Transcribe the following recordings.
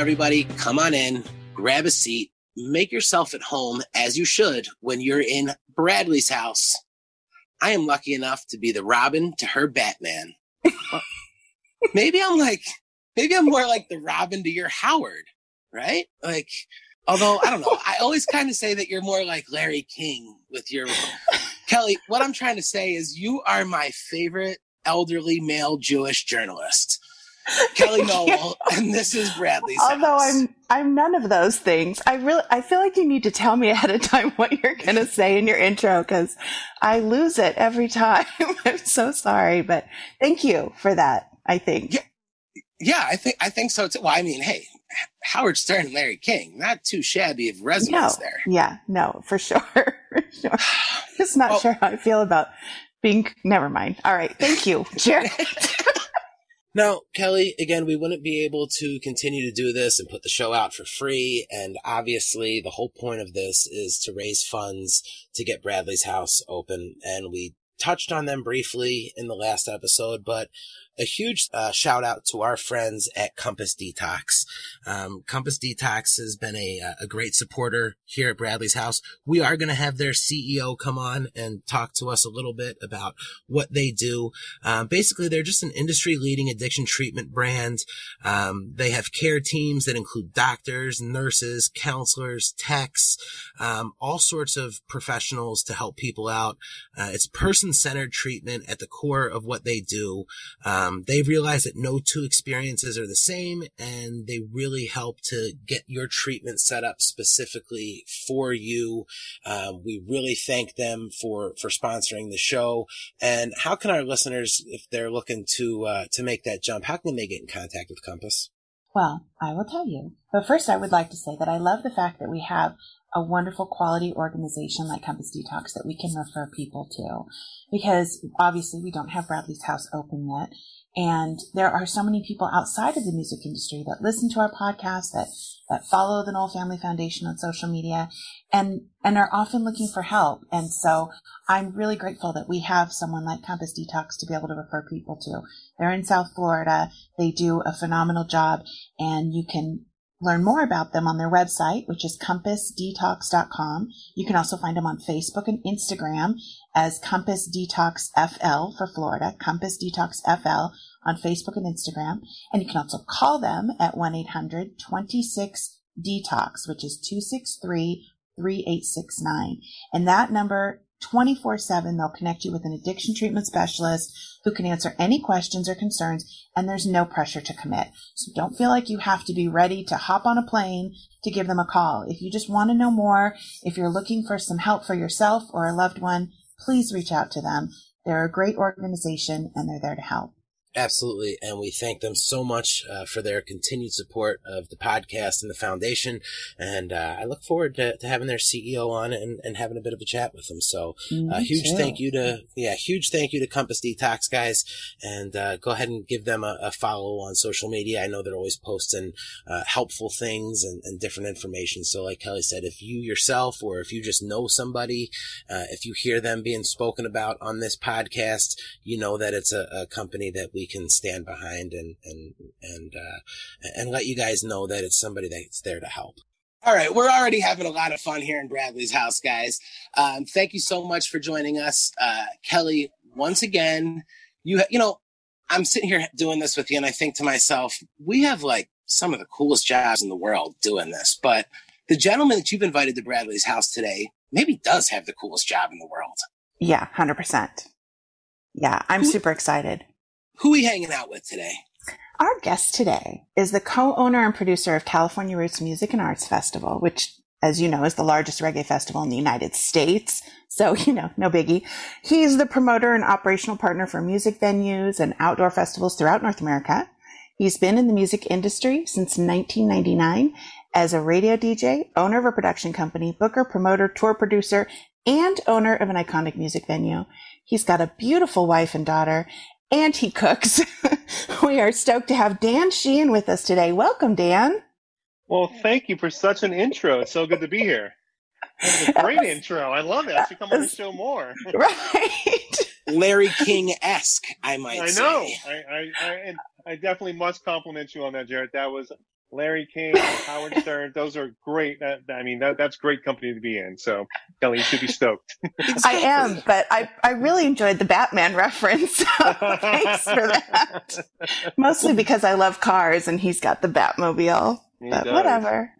everybody. Come on in, grab a seat, make yourself at home as you should when you're in Bradley's house. I am lucky enough to be the Robin to her Batman. Maybe I'm like, maybe I'm more like the Robin to your Howard, right? Like, although I don't know, I always kind of say that you're more like Larry King with your Kelly. What I'm trying to say is you are my favorite elderly male Jewish journalist. Kelly Nowell, and this is Bradley. Although house. I'm I'm none of those things. I really I feel like you need to tell me ahead of time what you're going to say in your intro cuz I lose it every time. I'm so sorry, but thank you for that. I think. Yeah. Yeah, I think I think so too. Well, I mean, hey, Howard Stern and Larry King, not too shabby of resumes no. there. Yeah, no, for sure. for sure. Just not Well- sure how I feel about being never mind. All right. Thank you, Jared. Now, Kelly, again, we wouldn't be able to continue to do this and put the show out for free. And obviously, the whole point of this is to raise funds to get Bradley's house open. And we touched on them briefly in the last episode, but a huge uh, shout out to our friends at Compass Detox. Um, Compass Detox has been a, a great supporter here at Bradley's house. We are going to have their CEO come on and talk to us a little bit about what they do. Um, basically, they're just an industry leading addiction treatment brand. Um, they have care teams that include doctors, nurses, counselors, techs, um, all sorts of professionals to help people out. Uh, it's person centered treatment at the core of what they do. Um, they realize that no two experiences are the same and they really help to get your treatment set up specifically for you. Um, we really thank them for, for sponsoring the show. And how can our listeners, if they're looking to, uh, to make that jump, how can they get in contact with Compass? Well, I will tell you. But first, I would like to say that I love the fact that we have a wonderful quality organization like Compass Detox that we can refer people to. Because obviously we don't have Bradley's house open yet. And there are so many people outside of the music industry that listen to our podcast, that, that follow the Nowell Family Foundation on social media and, and are often looking for help. And so I'm really grateful that we have someone like Compass Detox to be able to refer people to. They're in South Florida. They do a phenomenal job and you can learn more about them on their website, which is compassdetox.com. You can also find them on Facebook and Instagram as Compass Detox FL for Florida, Compass Detox FL on Facebook and Instagram. And you can also call them at 1-800-26-DETOX, which is 263-3869. And that number 24-7, they'll connect you with an addiction treatment specialist who can answer any questions or concerns, and there's no pressure to commit. So don't feel like you have to be ready to hop on a plane to give them a call. If you just want to know more, if you're looking for some help for yourself or a loved one, please reach out to them. They're a great organization and they're there to help. Absolutely. And we thank them so much uh, for their continued support of the podcast and the foundation. And uh, I look forward to, to having their CEO on and, and having a bit of a chat with them. So a Me huge too. thank you to, yeah, huge thank you to Compass Detox guys. And uh, go ahead and give them a, a follow on social media. I know they're always posting uh, helpful things and, and different information. So like Kelly said, if you yourself or if you just know somebody, uh, if you hear them being spoken about on this podcast, you know that it's a, a company that we can stand behind and and and uh, and let you guys know that it's somebody that's there to help. All right, we're already having a lot of fun here in Bradley's house, guys. Um, thank you so much for joining us, uh, Kelly. Once again, you you know, I'm sitting here doing this with you, and I think to myself, we have like some of the coolest jobs in the world doing this, but the gentleman that you've invited to Bradley's house today maybe does have the coolest job in the world. Yeah, 100%. Yeah, I'm super excited. Who we hanging out with today? Our guest today is the co-owner and producer of California Roots Music and Arts Festival, which, as you know, is the largest reggae festival in the United States. So, you know, no biggie. He's the promoter and operational partner for music venues and outdoor festivals throughout North America. He's been in the music industry since 1999 as a radio DJ, owner of a production company, booker, promoter, tour producer, and owner of an iconic music venue. He's got a beautiful wife and daughter, and he cooks. we are stoked to have Dan Sheehan with us today. Welcome, Dan. Well, thank you for such an intro. It's so good to be here. That was a great intro. I love it. I should come on the show more. Right. Larry King esque, I might I say. know. I, I, I, I definitely must compliment you on that, Jared. That was Larry King, Howard Stern. Those are great. Uh, that, I mean, that, that's great company to be in. So, Kelly, you should be stoked. I am, but I, I really enjoyed the Batman reference. Thanks for that. Mostly because I love cars and he's got the Batmobile. He But does. whatever.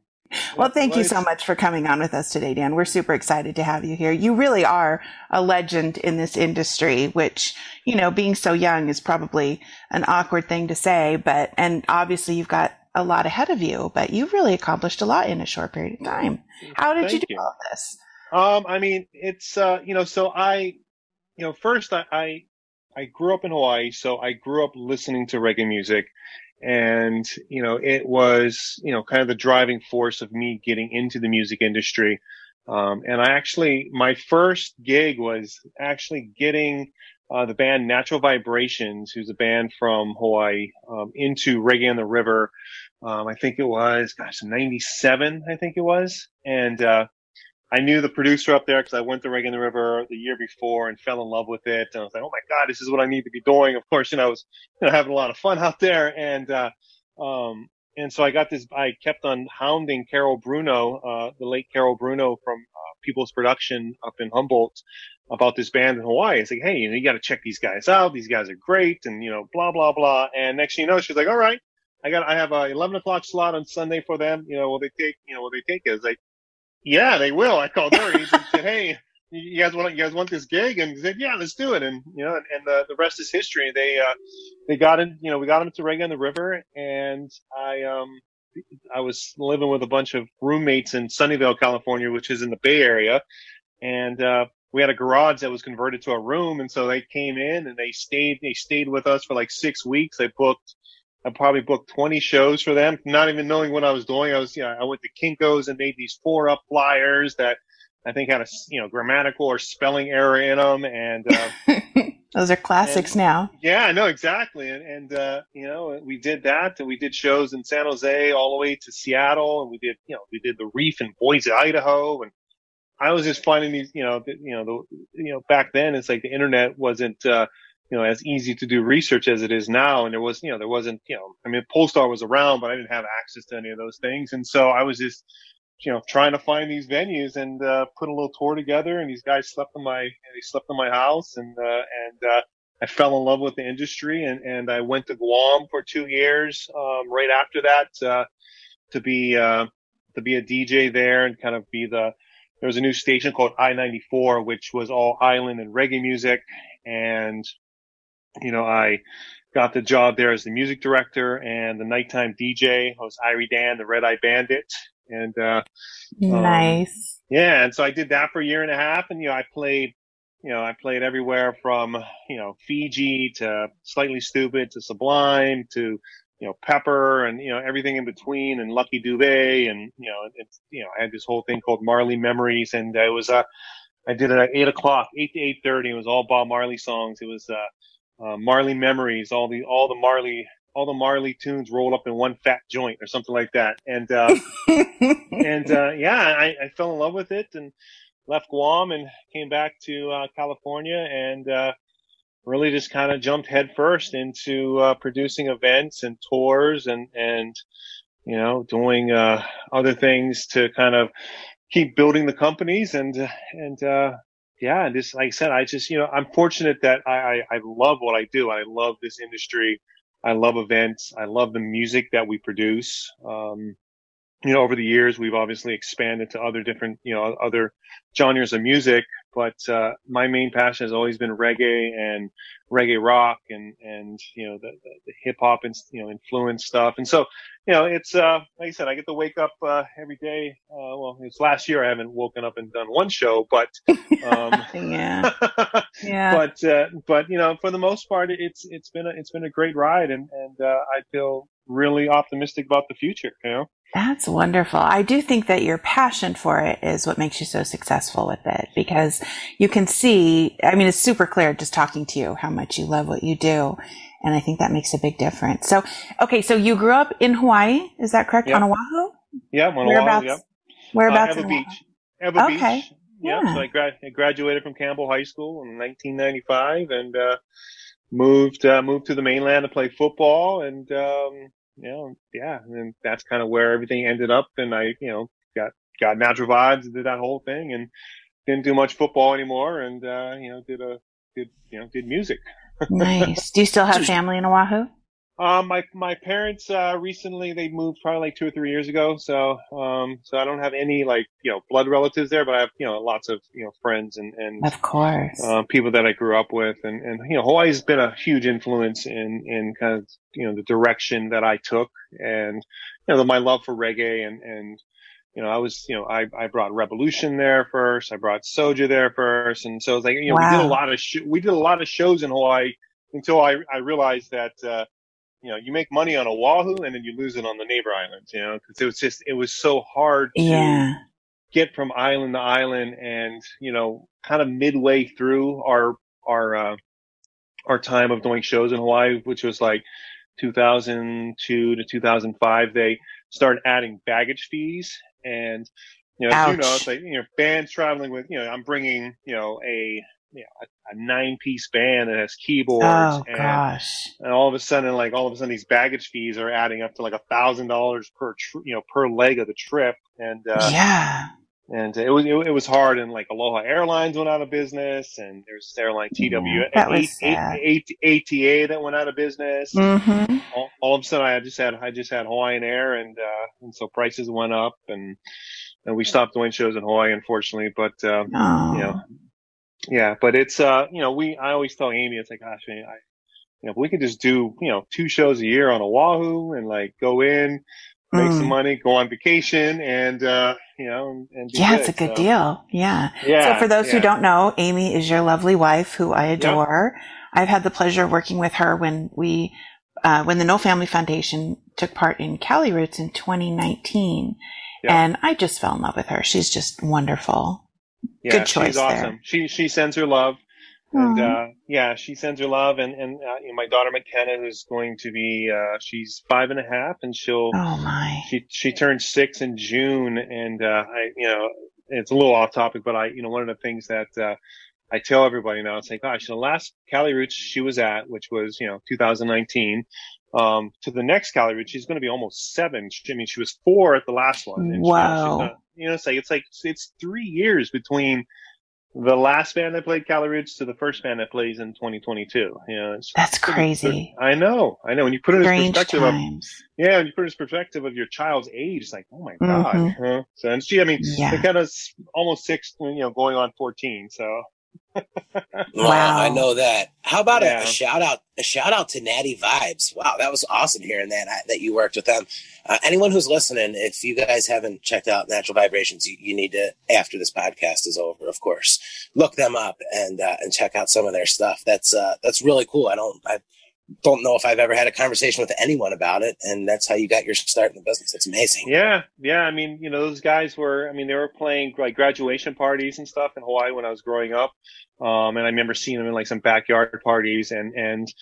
Well, thank you so much for coming on with us today, Dan. We're super excited to have you here. You really are a legend in this industry, which, you know, being so young is probably an awkward thing to say, but, and obviously you've got a lot ahead of you, but you've really accomplished a lot in a short period of time. How did you do you. all this? Um, I mean, it's uh, you know, so I, you know, first I, I I grew up in Hawaii, so I grew up listening to reggae music, and you know, it was you know kind of the driving force of me getting into the music industry. Um, and I actually, my first gig was actually getting uh, the band Natural Vibrations, who's a band from Hawaii, um, into Reggae on the River. Um, I think it was, gosh, 97, I think it was. And, uh, I knew the producer up there because I went to Reggae on the River the year before and fell in love with it. And I was like, oh my God, this is what I need to be doing. Of course, you know, I was you know, having a lot of fun out there. And, uh, um, and so I got this, I kept on hounding Carol Bruno, uh, the late Carol Bruno from uh, People's Production up in Humboldt about this band in Hawaii. It's like, hey, you, know, you got to check these guys out. These guys are great. And, you know, blah, blah, blah. And next thing you know, she's like, all right, I got, I have a 11 o'clock slot on Sunday for them. You know, will they take, you know, will they take it? It's like, yeah, they will. I called her and said, hey, you guys want, you guys want this gig? And he said, yeah, let's do it. And, you know, and, and the, the rest is history. They, uh, they got in, you know, we got them to Reggae on the River and I, um, I was living with a bunch of roommates in Sunnyvale, California, which is in the Bay Area. And, uh, we had a garage that was converted to a room. And so they came in and they stayed, they stayed with us for like six weeks. They booked, I probably booked 20 shows for them, not even knowing what I was doing. I was, you know, I went to Kinko's and made these four up flyers that I think had a, you know, grammatical or spelling error in them. And, uh, Those are classics now. yeah, I know exactly. And, and, uh, you know, we did that and we did shows in San Jose all the way to Seattle and we did, you know, we did the reef in Boise, Idaho. And I was just finding these, you know, the, you know, the, you know, back then it's like the internet wasn't, uh, you know, as easy to do research as it is now. And there was, you know, there wasn't, you know, I mean, Pollstar was around, but I didn't have access to any of those things. And so I was just, you know, trying to find these venues and, uh, put a little tour together. And these guys slept in my, they slept in my house and, uh, and, uh, I fell in love with the industry and, and I went to Guam for two years, um, right after that, uh, to be, uh, to be a DJ there and kind of be the, there was a new station called I-94, which was all island and reggae music. And, you know, I got the job there as the music director and the nighttime DJ. I was Irie Dan, the Red Eye Bandit. And, uh, Um, nice. yeah, and so I did that for a year and a half, and you know, I played, you know, I played everywhere from you know Fiji to Slightly Stoopid to Sublime to you know Pepper and you know everything in between, and Lucky Dubé, and you know, it's you know, I had this whole thing called Marley Memories, and it was uh, I did it at eight o'clock, eight to eight thirty. It was all Bob Marley songs. It was uh, uh, Marley Memories, all the all the Marley. All the Marley tunes rolled up in one fat joint or something like that. And, uh, and uh, yeah, I, I fell in love with it and left Guam and came back to uh, California and uh, really just kind of jumped headfirst into uh, producing events and tours and and you know doing uh, other things to kind of keep building the companies and and uh, yeah, and just like I said, I just you know I'm fortunate that I, I I love what I do. I love this industry. I love events. I love the music that we produce. Um, you know, over the years, we've obviously expanded to other different, you know, other genres of music, but, uh, my main passion has always been reggae and reggae rock and, and, you know, the, the, the hip hop and, you know, influence stuff. And so, you know, it's, uh, like I said, I get to wake up, uh, every day. Uh, well, it's last year I haven't woken up and done one show, but, um, yeah. Yeah. but uh, but you know for the most part it's it's been a it's been a great ride and and uh, I feel really optimistic about the future. You know. That's wonderful. I do think that your passion for it is what makes you so successful with it because you can see, I mean, it's super clear just talking to you how much you love what you do. And I think that makes a big difference. So, okay, so you grew up in Hawaii, is that correct? Yep. On Oahu? Yeah, on Whereabouts? Oahu, yep. Whereabouts? uh, Ewa Beach. Ewa Okay. Beach. Yeah. Yeah. So I, gra- I graduated from Campbell High School in 1995 and uh, moved uh, moved to the mainland to play football. And um, you know, yeah, and that's kind of where everything ended up. And I, you know, got got natural vibes and did that whole thing and didn't do much football anymore. And uh, you know, did a did you know did music. Nice. Do you still have family in Oahu? Um, my my parents uh, recently they moved probably like two or three years ago, so um, so I don't have any like you know blood relatives there, but I have you know lots of you know friends and and Of course. uh, people that I grew up with, and and you know Hawaii's been a huge influence in in kind of you know the direction that I took, and you know my love for reggae and and you know I was you know I I brought Revolution there first, I brought Soja there first, and so it's like you know we did a lot of sh- we did a lot of shows in Hawaii until I I realized that. uh you know, you make money on Oahu and then you lose it on the neighbor islands, you know, because it was just, it was so hard to yeah. get from island to island and, you know, kind of midway through our, our, uh, our time of doing shows in Hawaii, which was like 2002 to 2005, they started adding baggage fees and, you know, as you know, it's like, you know, bands traveling with, you know, I'm bringing, you know, a, you know, a, a nine piece band that has keyboards Oh and, gosh. and all of a sudden, like all of a sudden, these baggage fees are adding up to like a thousand dollars per, tr- you know, per leg of the trip, and uh, yeah. And it was it, it was hard. And like Aloha Airlines went out of business, and there's airline TW Yeah, that was A- sad. A- A- ATA that went out of business. Mm-hmm. All, all of a sudden, I just had I just had Hawaiian Air, and uh, and so prices went up, and and we stopped doing shows in Hawaii, unfortunately. But um, Oh. you know, yeah, but it's, uh, you know, we, I always tell Amy, it's like, gosh, I, I you know, if we could just do, you know, two shows a year on Oahu and like go in, make Mm. some money, go on vacation and, uh, you know, and, and Yeah, it's a good So, deal. Yeah. Yeah. So for those who don't know, Amy is your lovely wife who I adore. I've had the pleasure of working with her when we, uh, when the No Family Foundation took part in Cali Roots in 2019. Yeah. And I just fell in love with her. She's just wonderful. yeah, good choice She's awesome. there. She, she sends her love. And, uh, yeah, she sends her love and, and, uh, you know, my daughter McKenna who's going to be, uh, she's five and a half and she'll, oh my. she she turned six in June, and uh, I you know it's a little off topic, but I you know one of the things that uh, I tell everybody now it's like gosh the last Cali Roots she was at, which was you know 2019, um, to the next Cali Roots she's going to be almost seven. She, I mean she was four at the last one. She- Wow. she's not- you know it's like it's like it's three years between the last band that played Cali Roots to the first band that plays in 2022. You know, That's crazy. I know, I know. When you put it in perspective of yeah, and you put it in perspective of your child's age, it's like, oh my Mhm. god. So, and she, I mean, Yeah. they're kind of almost six, you know, going on 14. So, Wow. I know that. How about a, Yeah. a shout out? A shout out to Natty Vibes. Wow, that was awesome hearing that I, that you worked with them. Uh, anyone who's listening, if you guys haven't checked out Natural Vibrations, you, you need to after this podcast is over, of course, look them up and uh, and check out some of their stuff. That's uh, that's really cool. I don't I don't know if I've ever had a conversation with anyone about it, and that's how you got your start in the business. It's amazing. yeah, yeah. I mean, you know, those guys were, I mean, they were playing like graduation parties and stuff in Hawaii when I was growing up. Um, and I remember seeing them in like some backyard parties and, and,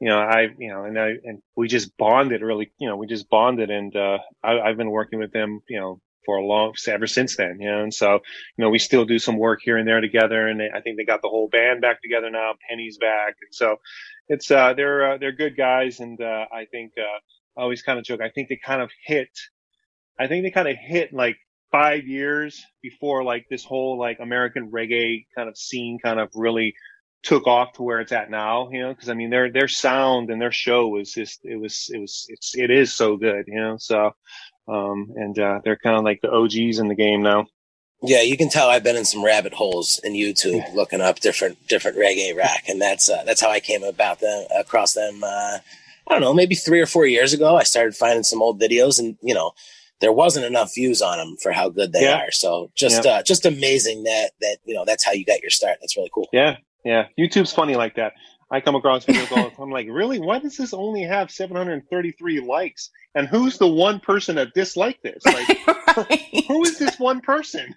you know, I, you know, and I, and we just bonded really, you know, we just bonded and, uh, I, I've been working with them, you know, for a long, ever since then, you know, and so, you know, we still do some work here and there together. And I think they got the whole band back together now. Penny's back. And so it's, uh, they're, uh, they're good guys. And, uh, I think, uh, I always kind of joke. I think they kind of hit, I think they kind of hit like five years before like this whole like American reggae kind of scene kind of really took off to where it's at now, you know, cause I mean, their, their sound and their show was just, it was, it was, it's, it is so good, you know, so, um, and, uh, they're kind of like the OGs in the game now. Yeah, you can tell I've been in some rabbit holes in YouTube looking up different different reggae rack, and that's uh, that's how I came about them across them. Uh, I don't know, maybe three or four years ago. I started finding some old videos, and you know, there wasn't enough views on them for how good they Yeah. are. So just uh, just amazing that that you know that's how you got your start. That's really cool. Yeah. Yeah. YouTube's funny like that. I come across videos all the time. I'm like, really? Why does this only have 733 likes? And who's the one person that disliked this? Like, Right. who is this one person?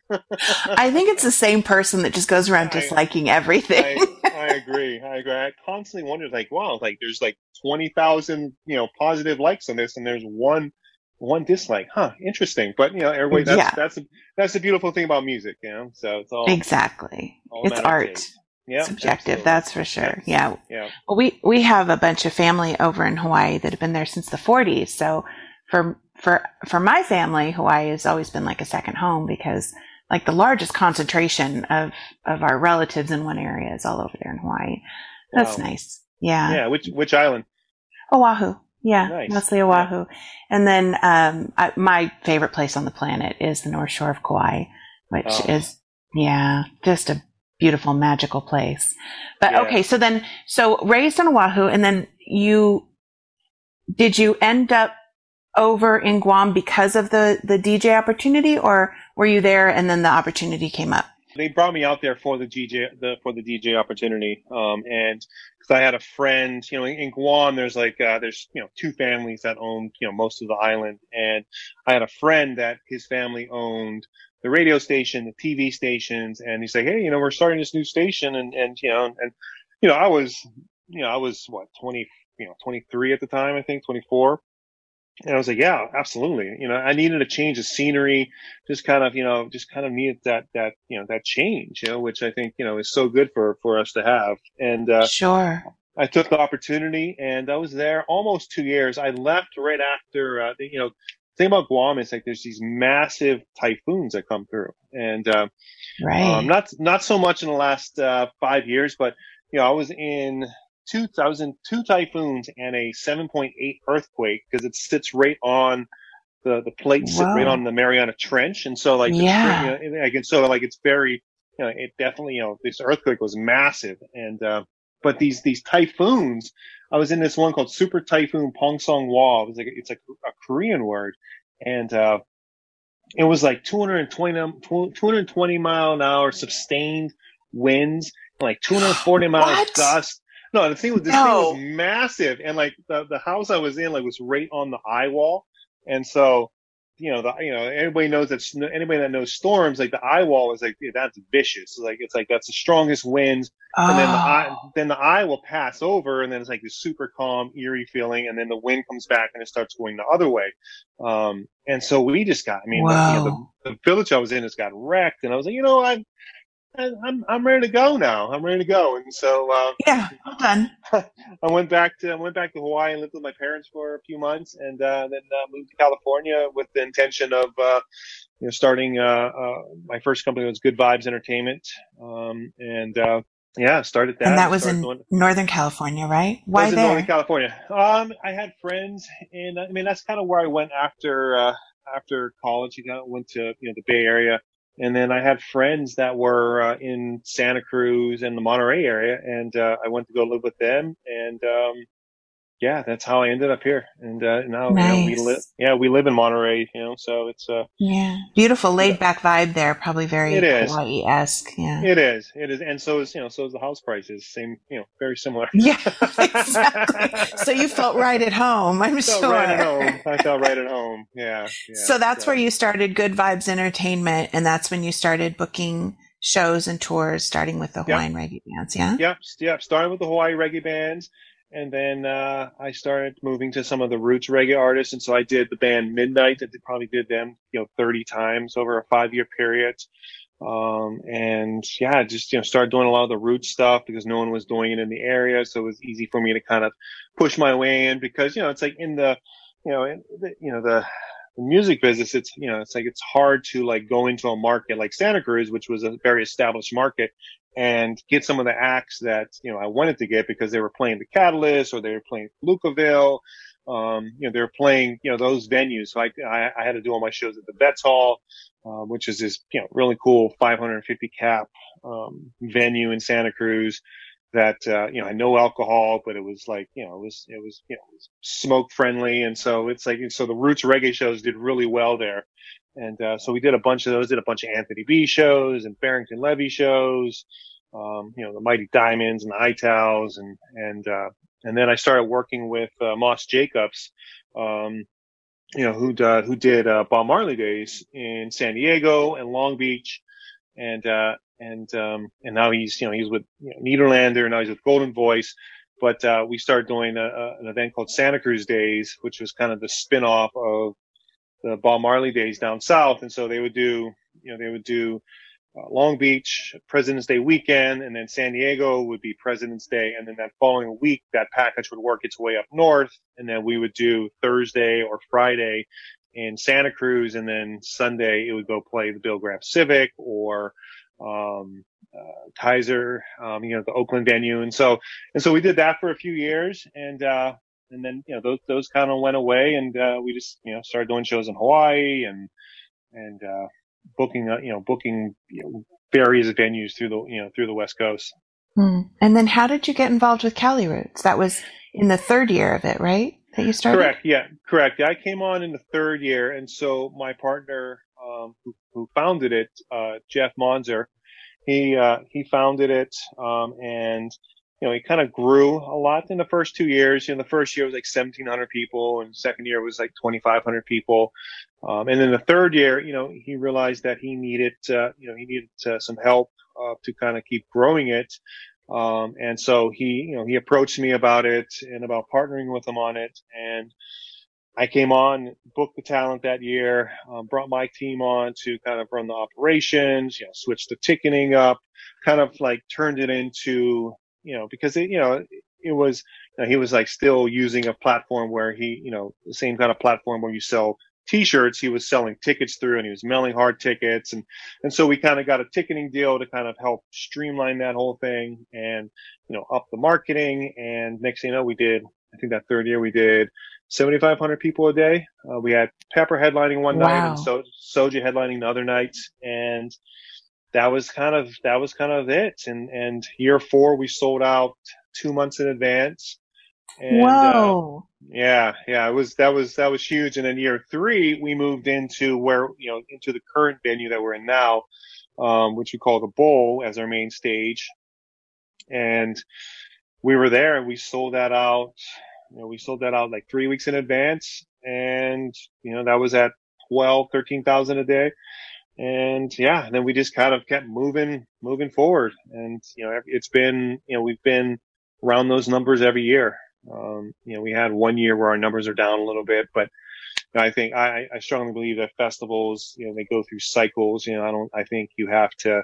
I think it's the same person that just goes around I- disliking everything. I, I agree. I agree. I constantly wonder, like, wow, like there's like 20,000, you know, positive likes on this and there's one, one dislike. Huh. Interesting. But, you know, everybody, that's, Yeah. that's, that's the beautiful thing about music, you know? So it's all, exactly. all It's art. Yeah, Subjective, absolutely. that's for sure. Yeah. Yeah. Well, we we have a bunch of family over in Hawaii that have been there since the 40s. So for for for my family, Hawaii has always been like a second home because like the largest concentration of of our relatives in one area is all over there in Hawaii. That's Wow. nice. Yeah. Yeah. Which, which island? Oahu. Yeah, Nice. mostly Oahu. And then um, I, my favorite place on the planet is the North Shore of Kauai, which Oh. is yeah, just a beautiful, magical place. But Yeah. okay, so then so raised on Oahu, and then you did you end up over in Guam because of the the DJ opportunity, or were you there and then the opportunity came up? they brought me out there for the DJ the for the DJ opportunity. Um, and because I had a friend, you know, in, in Guam, there's like uh, there's you know two families that owned you know most of the island, and I had a friend that his family owned the radio station, the TV stations, and he's like, hey, you know, we're starting this new station, and and you know, and you know, I was you know I was what twenty you know 23 at the time, I think 24. And I was like, yeah, absolutely. You know, I needed a change of scenery, just kind of, you know, just kind of needed that, that, you know, that change, you know, which I think, you know, is so good for, for us to have. And, uh, sure. I took the opportunity and I was there almost two years. I left right after, uh, you know, thing about Guam is like there's these massive typhoons that come through and, uh, Right. um, not, not so much in the last, uh, five years, but, you know, I was in two, I was in two typhoons and a 7.8 earthquake because it sits right on the, the plates sit right on the Mariana Trench. And so like, Yeah. string- you know, and so like it's very, you know, it definitely, you know, this earthquake was massive. And, uh, but these, these typhoons, I was in this one called Super Typhoon Pongsona. It was like, it's like a Korean word. And, uh, it was like 220, 220 mile an hour sustained winds, like 240 miles What? gust. No, the thing was, this No. thing was massive. And like the, the house I was in, like was right on the eye wall. And so, you know, the, you know, anybody knows that, anybody that knows storms, like the eye wall is like, yeah, that's vicious. Like, it's like, that's the strongest winds. And then the eye, Oh. then the eye will pass over and then it's like this super calm, eerie feeling. And then the wind comes back and it starts going the other way. Um, and so we just got, I mean, the, you know, the, the village I was in just got wrecked. And I was like, you know, I, I'm, I'm ready to go now. I'm ready to go. And so, uh, yeah, well done. I went back to I went back to Hawaii and lived with my parents for a few months, and uh, then uh, moved to California with the intention of uh, you know starting uh, uh, my first company was Good Vibes Entertainment, um, and uh, yeah, started that. and that was in doing- Northern California, right? Why was in there? Northern California. Um, I had friends, and I mean that's kind of where I went after uh, after college. You know, went to you know the Bay Area, and then I had friends that were uh, in Santa Cruz and the Monterey area, and uh, I went to go live with them, and um, yeah, that's how I ended up here. And uh, now you know, we live, yeah, we live in Monterey, you know, so it's uh, Yeah, beautiful laid back vibe there. Probably very. Hawaii esque. Yeah. it is, it is, and so is you know, so is the house prices, same, you know, very similar. Yeah, exactly. so you felt right at home, I'm I felt sure. right at home. I felt right at home. Yeah. yeah so that's where you started Good Vibes Entertainment, and that's when you started booking shows and tours, starting with the Yeah. Hawaiian reggae bands. Yeah. Yep, yep. Starting with the Hawaii reggae bands, and then uh, I started moving to some of the roots reggae artists, and so I did the band Midnight. That probably did them, you know, 30 times over a five year period. Um, and yeah, just, you know, started doing a lot of the root stuff because no one was doing it in the area. So it was easy for me to kind of push my way in because, you know, it's like in the, you know, in the, you know, the, the music business, it's, you know, it's like, it's hard to like go into a market like Santa Cruz, which was a very established market and get some of the acts that, you know, I wanted to get because they were playing the Catalyst or they were playing Lucaville. Um, you know, they were playing, you know, those venues. So I, I, I had to do all my shows at the Vets Hall, um, which is this, you know, really cool 550 cap, um, venue in Santa Cruz that, uh, you know, I know alcohol, but it was like, you know, it was, it was, you know, was smoke friendly. And so it's like, so the roots reggae shows did really well there. And, uh, so we did a bunch of those, did a bunch of Anthony B shows and Barrington Levy shows. um, you know, the Mighty Diamonds and the Itals and, and, uh, and then I started working with, uh, Moss Jacobs, um, you know, who, uh, who did, uh, Bob Marley days in San Diego and Long Beach. And, uh, and, um, and now he's, you know, he's with you know, now he's with Goldenvoice. But, uh, we started doing a, a, an event called Santa Cruz Days, which was kind of the spin off of the Bob Marley days down south. And so they would do, you know, they would do, uh, Long Beach, President's Day weekend, and then San Diego would be President's Day. And then that following week, that package would work its way up north. And then we would do Thursday or Friday in Santa Cruz. And then Sunday, it would go play the Bill Graham Civic or, um, uh, Kaiser, um, you know, the Oakland venue. And so, and so we did that for a few years. And, uh, and then, you know, those, those kind of went away and, uh, we just, you know, started doing shows in Hawaii and, and, uh, booking, uh, you know, booking you know, various venues through the, you know, through the West Coast. Hmm. And then how did you get involved with Cali Roots? That was in the third year of it, right? That you started? Correct. Yeah, correct. I came on in the third year. And so my partner, um, who, who founded it, uh, Jeff Monser, he, uh, he founded it. Um, and, you know, he kind of grew a lot in the first two years. You know, the first year was like 1700 people and second year was like 2500 people. Um, and then the third year, you know, he realized that he needed, uh, you know, he needed some help, uh, to kind of keep growing it. Um, and so he, you know, he approached me about it and about partnering with him on it. And I came on, booked the talent that year, um, brought my team on to kind of run the operations, you know, switch the ticketing up, kind of like turned it into, you know, because it, you know, it was, you know, he was like still using a platform where he, you know, the same kind of platform where you sell t-shirts he was selling tickets through and he was mailing hard tickets. And and so we kind of got a ticketing deal to kind of help streamline that whole thing and you know up the marketing. And next thing you know we did i think that third year we did 7500 people a day uh, we had pepper headlining one wow. night and so soja headlining the other nights and that was kind of that was kind of it and and year four we sold out two months in advance and, uh, Whoa. Uh, yeah, yeah, it was that was that was huge. And then year three, we moved into where you know into the current venue that we're in now, um, which we call the Bowl as our main stage, and we were there and we sold that out. You know, we sold that out like three weeks in advance, and you know that was at twelve, thirteen thousand a day. And yeah, then we just kind of kept moving, moving forward. And, you know, it's been, you know, we've been around those numbers every year. Um, you know, we had one year where our numbers are down a little bit, but you know, I think I, I strongly believe that festivals, you know, they go through cycles. You know, I don't, I think you have to,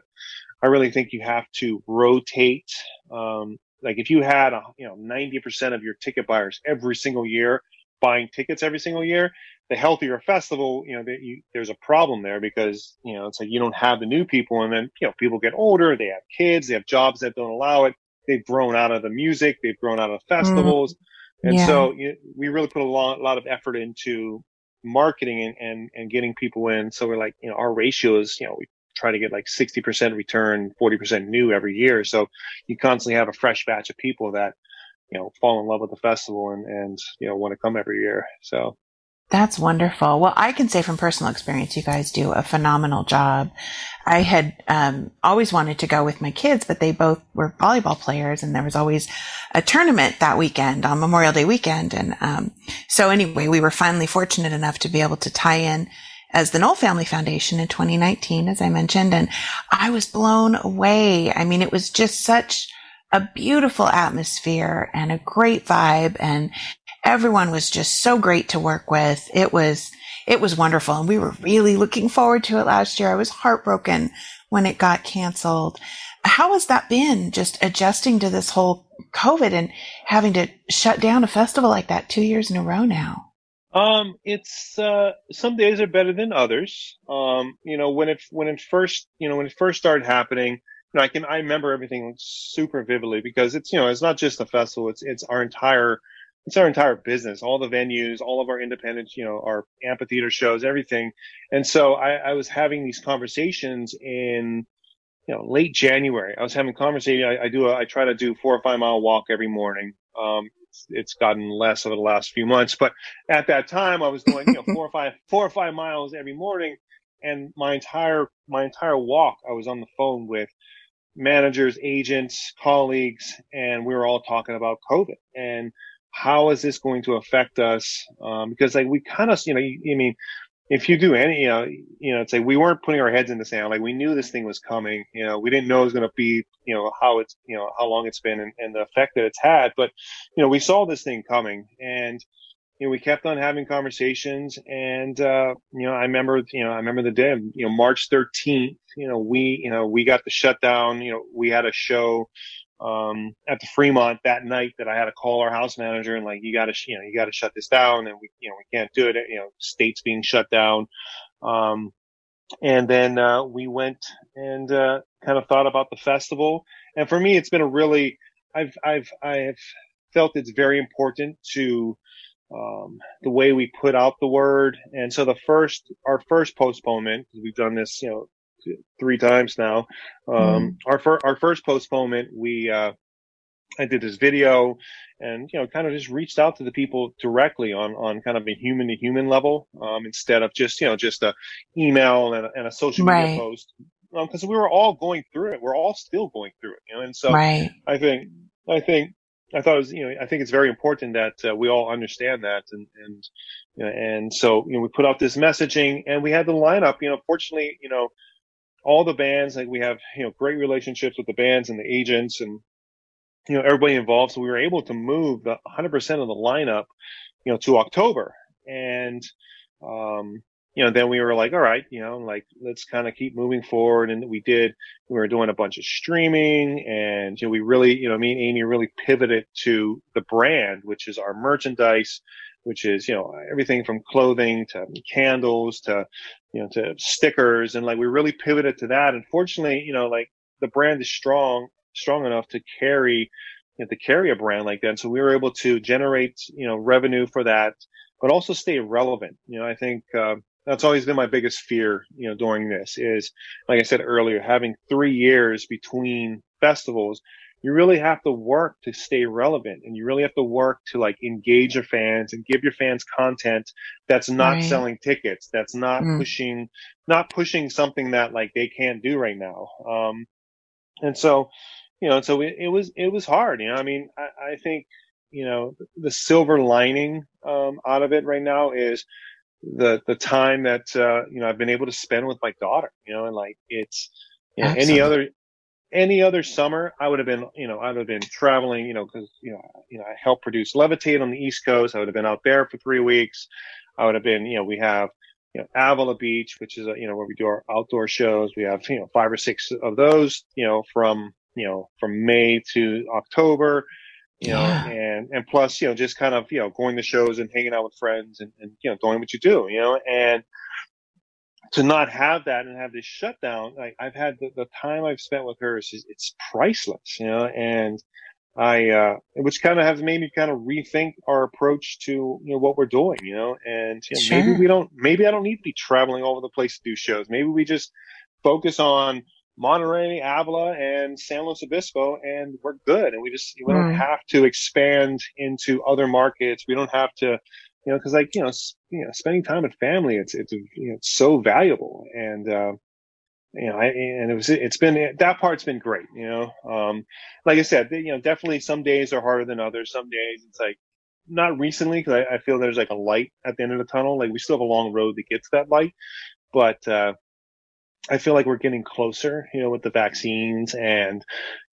I really think you have to rotate. Um, like if you had, a, you know, 90% of your ticket buyers every single year buying tickets every single year, the healthier festival, you know, you, there's a problem there because, you know, it's like you don't have the new people and then, you know, people get older, they have kids, they have jobs that don't allow it they've grown out of the music, they've grown out of festivals. Mm. And yeah. so you know, we really put a lot, a lot of effort into marketing and, and, and getting people in. So we're like, you know, our ratio is, you know, we try to get like 60% return, 40% new every year. So you constantly have a fresh batch of people that, you know, fall in love with the festival and, and, you know, want to come every year. So that's wonderful. Well, I can say from personal experience, you guys do a phenomenal job. I had um, always wanted to go with my kids, but they both were volleyball players, and there was always a tournament that weekend on Memorial Day weekend. And um, so, anyway, we were finally fortunate enough to be able to tie in as the Nowell Family Foundation in 2019, as I mentioned, and I was blown away. I mean, it was just such a beautiful atmosphere and a great vibe and everyone was just so great to work with. It was, it was wonderful. And we were really looking forward to it last year. I was heartbroken when it got canceled. How has that been just adjusting to this whole COVID and having to shut down a festival like that two years in a row now? Um, it's, uh, some days are better than others. Um, you know, when it, when it first, you know, when it first started happening, you know, I can, I remember everything super vividly because it's, you know, it's not just the festival. It's, it's our entire, it's our entire business, all the venues, all of our independent, you know, our amphitheater shows, everything. And so I, I was having these conversations in, you know, late January. I was having conversations. I, I do a, I try to do four or five mile walk every morning. Um, it's, it's gotten less over the last few months, but at that time I was going you know, four or five, four or five miles every morning. And my entire, my entire walk, I was on the phone with managers, agents, colleagues, and we were all talking about COVID and how is this going to affect us? Um, because like we kind of, you know, you, I mean, if you do any, you know, you know, it's like we weren't putting our heads in the sand. Like we knew this thing was coming. You know, we didn't know it was going to be, you know, how it's, you know, how long it's been and, and the effect that it's had. But, you know, we saw this thing coming and, you know, we kept on having conversations and, uh, you know, I remember, you know, I remember the day, you know, March 13th, you know, we, you know, we got the shutdown, you know, we had a show, um, at the Fremont that night that I had to call our house manager and like, you gotta, you know, you gotta shut this down and we, you know, we can't do it. You know, states being shut down. Um, and then, uh, we went and, uh, kind of thought about the festival. And for me, it's been a really, I've, I've, I've felt it's very important to, um, the way we put out the word. And so the first, our first postponement, we've done this, you know, three times now. Um, mm. our, fir- our first postponement, we, uh, I did this video and, you know, kind of just reached out to the people directly on, on kind of a human to human level, um, instead of just, you know, just a email and a, and a social media right. post. because um, we were all going through it. We're all still going through it, you know, and so right. I think, I think I thought it was, you know, I think it's very important that uh, we all understand that, and and you know, and so you know, we put out this messaging, and we had the lineup. You know, fortunately, you know, all the bands, like we have, you know, great relationships with the bands and the agents and, you know, everybody involved. So we were able to move the 100% of the lineup, you know, to October. And, um, you know, then we were like, all right, you know, like let's kind of keep moving forward. And we did, we were doing a bunch of streaming and, you know, we really, you know, me and Amy really pivoted to the brand, which is our merchandise, which is, you know, everything from clothing to candles to, you know, to stickers. And like we really pivoted to that. Unfortunately, you know, like the brand is strong, strong enough to carry, you know, to carry a brand like that. So we were able to generate, you know, revenue for that, but also stay relevant. You know, I think, uh, that's always been my biggest fear, you know, during this is, like I said earlier, having three years between festivals you really have to work to stay relevant and you really have to work to like engage your fans and give your fans content that's not right. selling tickets that's not mm. pushing not pushing something that like they can't do right now um and so you know so it, it was it was hard you know i mean I, I think you know the silver lining um out of it right now is the the time that uh you know i've been able to spend with my daughter you know and like it's you know, any other any other summer, I would have been, you know, I would have been traveling, you know, because you know, you know, I helped produce Levitate on the East Coast. I would have been out there for three weeks. I would have been, you know, we have, you know, Avila Beach, which is, a, you know, where we do our outdoor shows. We have, you know, five or six of those, you know, from, you know, from May to October, you yeah. know, and, and plus, you know, just kind of, you know, going to shows and hanging out with friends and, and, you know, doing what you do, you know, and, to not have that and have this shutdown, like I've had the, the time I've spent with her is it's priceless, you know, and I, uh, which kind of has made me kind of rethink our approach to, you know, what we're doing, you know, and you know, sure. maybe we don't, maybe I don't need to be traveling all over the place to do shows. Maybe we just focus on Monterey, Avila, and San Luis Obispo, and we're good. And we just, we don't have to expand into other markets. We don't have to, you know, because like you know, you know, spending time with family, it's it's you know, it's so valuable, and uh, you know, I, and it was it's been that part's been great, you know. Um, like I said, you know, definitely some days are harder than others. Some days it's like not recently because I, I feel there's like a light at the end of the tunnel. Like we still have a long road to get to that light, but uh, I feel like we're getting closer, you know, with the vaccines and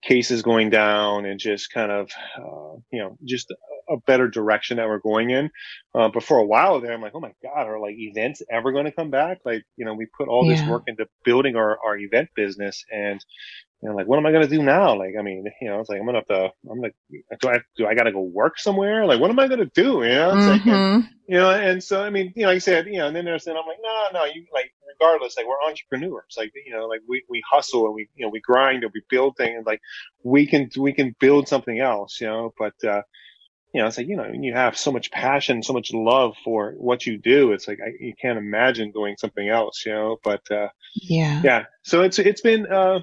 cases going down and just kind of, uh, you know, just a better direction that we're going in. Uh, but for a while there, I'm like, oh my God, are like events ever going to come back? Like, you know, we put all yeah. this work into building our, our event business and, know, like, what am I going to do now? Like, I mean, you know, it's like, I'm to have to, I'm like, do I, do I got to go work somewhere? Like, what am I going to do? You know, it's mm-hmm. like, and, you know, and so, I mean, you know, like I said, you know, and then there's, and I'm like, no, no, you like, regardless, like we're entrepreneurs, like, you know, like we, we hustle and we, you know, we grind and we build things like we can, we can build something else, you know, but, uh, you know, it's like, you know, you have so much passion, so much love for what you do. It's like, I, you can't imagine doing something else, you know, but, uh, yeah, yeah. So it's, it's been, uh,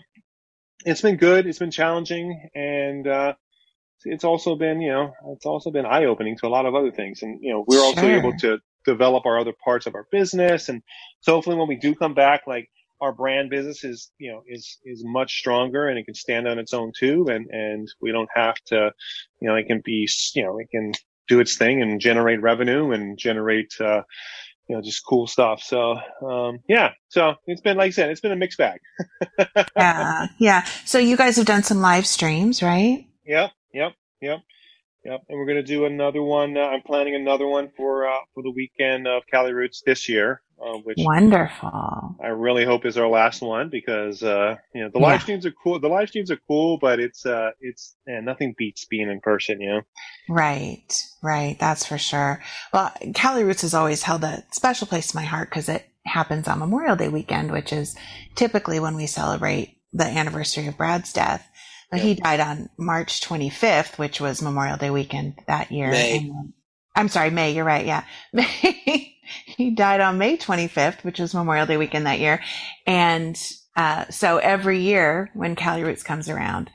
it's been good. It's been challenging and, uh, it's also been, you know, it's also been eye opening to a lot of other things. And, you know, we're sure. also able to develop our other parts of our business. And so hopefully when we do come back, like our brand business is, you know, is, is much stronger and it can stand on its own too. And, and we don't have to, you know, it can be, you know, it can do its thing and generate revenue and generate, uh, you know, just cool stuff. So, um, yeah. So it's been, like I said, it's been a mixed bag. yeah. Yeah. So you guys have done some live streams, right? Yep. Yep. Yep. Yep. And we're going to do another one. Uh, I'm planning another one for, uh, for the weekend of Cali Roots this year uh, which wonderful. I really hope is our last one because uh, you know the live yeah. streams are cool. The live streams are cool, but it's uh, it's yeah, nothing beats being in person. You know. Right, right. That's for sure. Well, Cali Roots has always held a special place in my heart because it happens on Memorial Day weekend, which is typically when we celebrate the anniversary of Brad's death. But he died on March 25th, which was Memorial Day weekend that year. May. And, I'm sorry, May. You're right. Yeah, May he died on May 25th, which was Memorial Day weekend that year. And uh, so every year when Cali Roots comes around,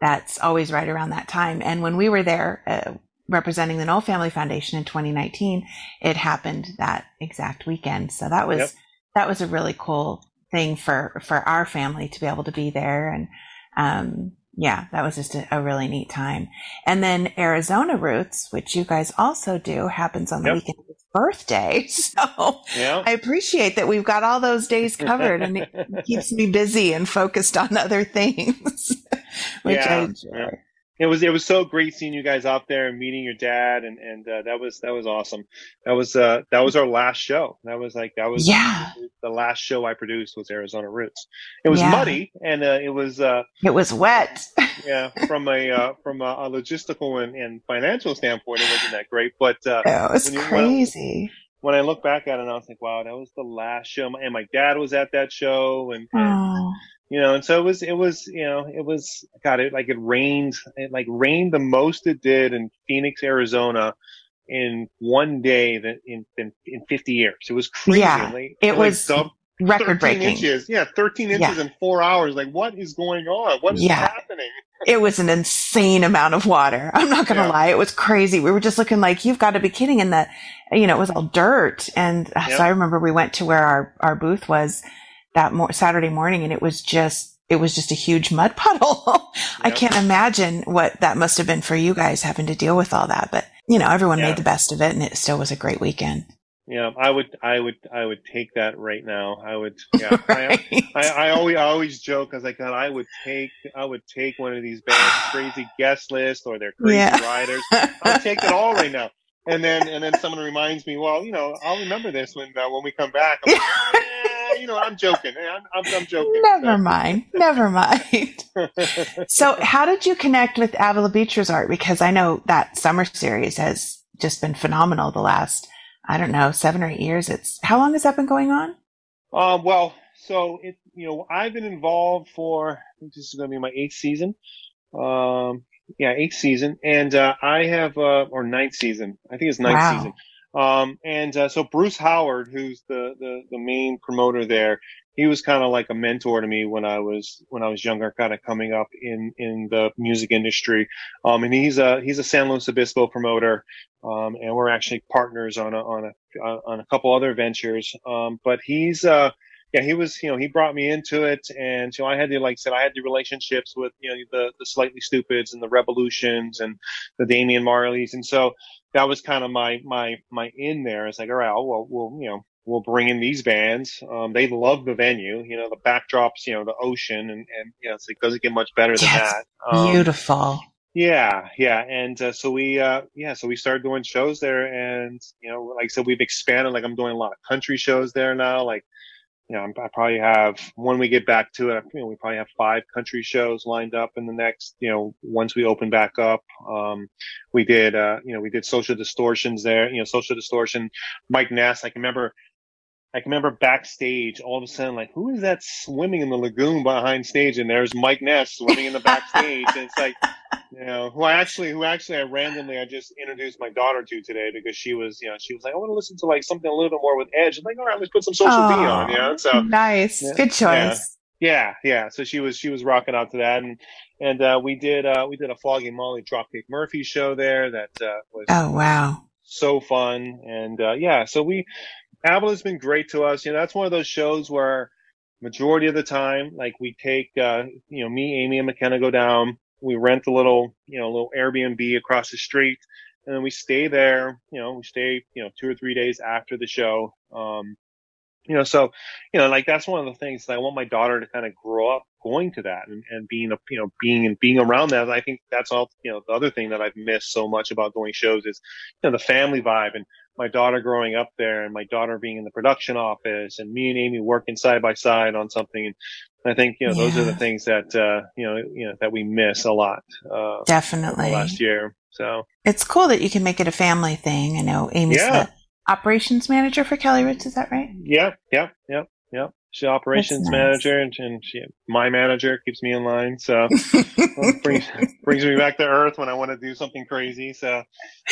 that's always right around that time. And when we were there uh, representing the Nowell Family Foundation in 2019, it happened that exact weekend. So that was yep. that was a really cool thing for for our family to be able to be there and um, yeah, that was just a, a, really neat time. And then Arizona Roots, which you guys also do, happens on the yep. weekend of his birthday. So yeah. I appreciate that we've got all those days covered and it keeps me busy and focused on other things, which yeah. I enjoy. It was it was so great seeing you guys out there and meeting your dad and and uh, that was that was awesome. That was uh that was our last show. That was like that was yeah. the last show i produced was arizona roots. It was yeah. muddy and uh, it was uh it was wet. yeah from a uh, from a, a logistical and, and, financial standpoint it wasn't that great but uh it was when crazy. when, when I look back at it, I was like, "Wow, that was the last show." And my dad was at that show, and, and you know, and so it was, it was, you know, it was, God, it like it rained, it like rained the most it did in Phoenix, Arizona in one day that in, in, in 50 years. It was crazy. Yeah, like, it was record breaking. Inches. Yeah. 13 inches yeah. in four hours. Like what is going on? What is yeah. happening? it was an insane amount of water. I'm not going to yeah. lie. It was crazy. We were just looking like, you've got to be kidding. And that, you know, it was all dirt. And uh, so I remember we went to where our, our booth was that mo- Saturday morning and it was just, it was just a huge mud puddle. I can't imagine what that must have been for you guys having to deal with all that, but you know, everyone yeah. made the best of it and it still was a great weekend. Yeah, I would, I would, I would take that right now. I would, yeah. right. I, I, I, always, I always joke I God, I would take, I would take one of these bands' crazy guest list or their crazy yeah. riders. I'll take it all right now. And then, and then someone reminds me, well, you know, I'll remember this when, uh, when we come back. Like, you know, I'm joking. I'm, I'm, I'm joking. Never mind. Never mind. so, how did you connect with Avila Beach Resort? Because I know that summer series has just been phenomenal the last, I don't know, seven or eight years. It's how long has that been going on? Um, well, so it, you know, I've been involved for this is going to be my eighth season. Um, yeah, eighth season, and uh, I have uh, or ninth season. I think it's ninth wow. season. Um, and uh, so Bruce Howard, who's the, the, the main promoter there, he was kind of like a mentor to me when I was when I was younger, kind of coming up in in the music industry. Um, and he's a he's a San Luis Obispo promoter, um, and we're actually partners on a on a on a couple other ventures. Um, but he's uh yeah, he was, you know, he brought me into it. And so I had to, like I said, I had the relationships with, you know, the, the Slightly Stoopids and the Rebelutions and the Damian Marleys. And so that was kind of my, my, my in there. It's like, all right, well, we'll, you know, we'll bring in these bands. Um, they love the venue, you know, the backdrops, you know, the ocean and, and, you know, it doesn't get much better than yes, that. Um, beautiful. Yeah, yeah, and uh, so we, uh, yeah, so we started doing shows there, and you know, like I said, we've expanded. Like I'm doing a lot of country shows there now. Like you know, I probably have when we get back to it, you know, we probably have five country shows lined up in the next, you know, once we open back up. Um, we did, uh, you know, we did social distortions there, you know, social distortion, Mike Ness. I can remember, I can remember backstage all of a sudden, like, who is that swimming in the lagoon behind stage? And there's Mike Ness swimming in the backstage. and it's like, you know, who I actually, who actually I randomly, I just introduced my daughter to today because she was, you know, she was like, I want to listen to like something a little bit more with edge. I'm like, all right, let's put some social oh, B on, you know? So nice. Yeah, Good choice. Yeah. yeah. yeah. So she was, she was rocking out to that. And, and, uh, we did, uh, we did a Flogging Molly Dropkick Murphy show there that, uh, was. Oh, wow. So fun. And, uh, yeah, so we, Avila's been great to us. You know, that's one of those shows where, majority of the time, like we take, uh, you know, me, Amy, and McKenna go down. We rent a little, you know, little Airbnb across the street, and then we stay there. You know, we stay, you know, two or three days after the show. Um, you know, so, you know, like that's one of the things that I want my daughter to kind of grow up going to that and, and being a, you know, being and being around that. I think that's all, you know, the other thing that I've missed so much about going shows is, you know, the family vibe and my daughter growing up there and my daughter being in the production office and me and Amy working side by side on something. And I think, you know, those are the things that, uh, you know, you know, that we miss a lot, uh, Definitely. last year. So It's cool that you can make it a family thing. I know Amy's Yeah. the operations manager for Cali Roots. Is that right? yeah, yeah, yeah, yeah. She's operations nice. manager and, and she, my manager keeps me in line. So well, brings, brings me back to earth when I want to do something crazy. So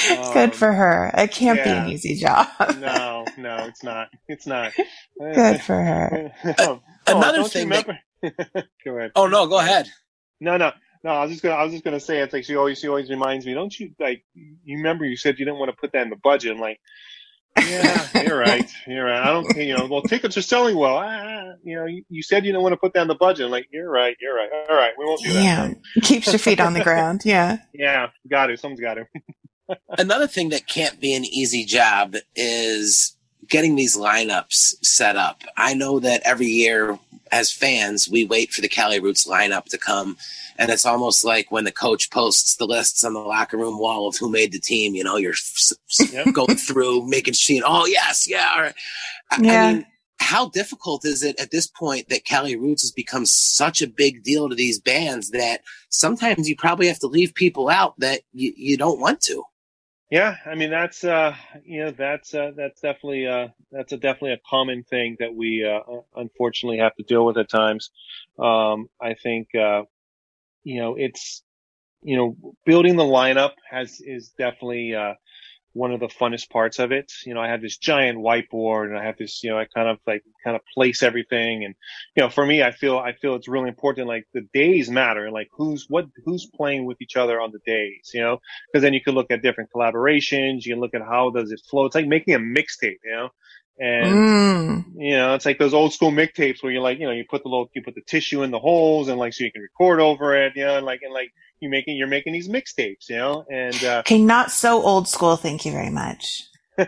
Good um, for her. It can't be an easy job. no, no, it's not. It's not. Good for her. Oh, Another don't you thing that- remember- go ahead. Oh no, go ahead. No, no, no. I was just gonna. I was just gonna say it's like she always. She always reminds me. Don't you like? You remember you said you didn't want to put that in the budget. I'm like, yeah, you're right. You're right. I don't. You know, well, tickets are selling well. Ah, you know, you, you said you don't want to put down the budget. I'm like, you're right. You're right. All right, we won't do that. Yeah. Keeps your feet on the ground. Yeah. Yeah, got to. Someone's got to. Another thing that can't be an easy job is getting these lineups set up. I know that every year as fans, we wait for the Cali Roots lineup to come. And it's almost like when the coach posts the lists on the locker room wall of who made the team, you know, you're s- s- Yep. going through, making sure, oh, yes, yeah. All right. I, Yeah. I mean, how difficult is it at this point that Cali Roots has become such a big deal to these bands that sometimes you probably have to leave people out that you, you don't want to? Yeah, I mean that's uh you know that's uh that's definitely uh that's a definitely a common thing that we uh unfortunately have to deal with at times. Um I think uh you know it's you know building the lineup has is definitely uh one of the funnest parts of it. You know, I have this giant whiteboard and I have this, you know, I kind of like kind of place everything. And, you know, for me, I feel, I feel it's really important. Like the days matter, like who's, what, who's playing with each other on the days, you know, cause then you can look at different collaborations. You can look at how does it flow. It's like making a mixtape, you know, and, Mm. you know, it's like those old school mixtapes where you're like, you know, you put the little, you put the tissue in the holes and like, so you can record over it, you know, and like, and like you making, you're making these mixtapes, you know, and, uh, Okay, not so old school. Thank you very much.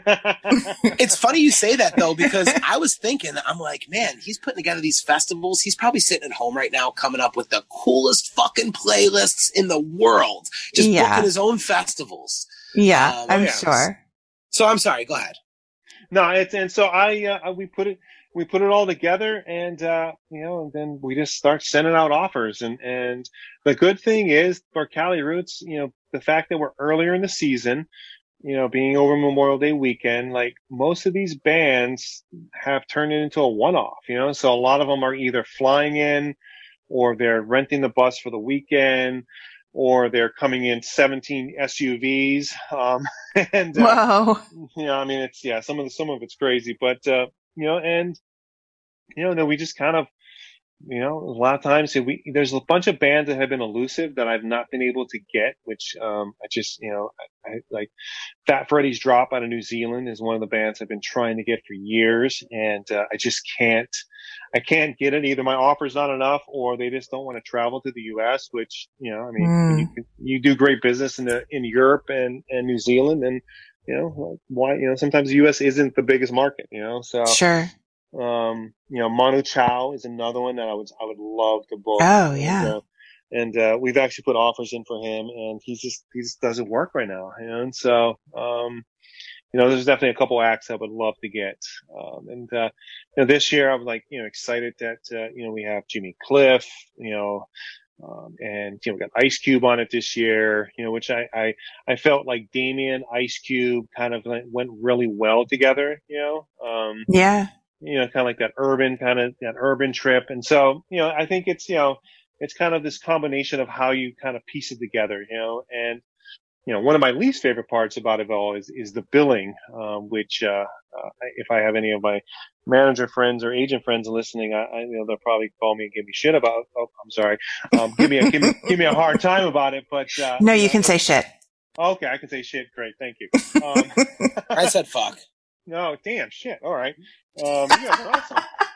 It's funny you say that though, because I was thinking, I'm like, man, he's putting together these festivals. He's probably sitting at home right now, coming up with the coolest fucking playlists in the world, just Yeah. booking his own festivals. Yeah, Um, I'm yeah. sure. So I'm sorry. Go ahead. No, it's and so I uh, we put it we put it all together and uh you know and then we just start sending out offers. And and the good thing is for Cali Roots, you know, the fact that we're earlier in the season, you know, being over Memorial Day weekend, like most of these bands have turned it into a one off, you know, so a lot of them are either flying in or they're renting the bus for the weekend or they're coming in 17 SUVs um and uh, you know, I mean, it's yeah, some of the, some of it's crazy, but uh, you know, and you know, then we just kind of, you know, a lot of times we there's a bunch of bands that have been elusive that I've not been able to get, which um, I just you know, I, I like Fat Freddy's Drop out of New Zealand is one of the bands I've been trying to get for years, and uh, I just can't, I can't get it. Either my offer's not enough, or they just don't want to travel to the U.S. Which you know, I mean, Mm. you, you do great business in the in Europe and and New Zealand, and you know like, why you know sometimes the U.S. isn't the biggest market, you know. So Sure. um, you know, Manu Chao is another one that I would I would love to book. Oh, yeah. uh, and uh, we've actually put offers in for him, and he's just he just doesn't work right now. And so, um, you know, there's definitely a couple acts I would love to get. Um, and uh, you know, this year I'm like, you know, excited that uh, you know we have Jimmy Cliff, you know. Um, and you know we got Ice Cube on it this year, you know, which I I, I felt like Damian Ice Cube kind of like went really well together, you know. Um, Yeah. you know, kind of like that urban kind of that urban trip. And so, you know, I think it's, you know, it's kind of this combination of how you kind of piece it together, you know, and, you know, one of my least favorite parts about it all is, is the billing, um, which, uh, uh, if I have any of my manager friends or agent friends listening, I, I you know, they'll probably call me and give me shit about, oh, I'm sorry. Um, give me a, give me, give me a hard time about it, but, uh, No, you can say shit. okay, I can say shit. Great. Thank you. Um, I said fuck. no, damn shit. All right. Um, you guys are awesome.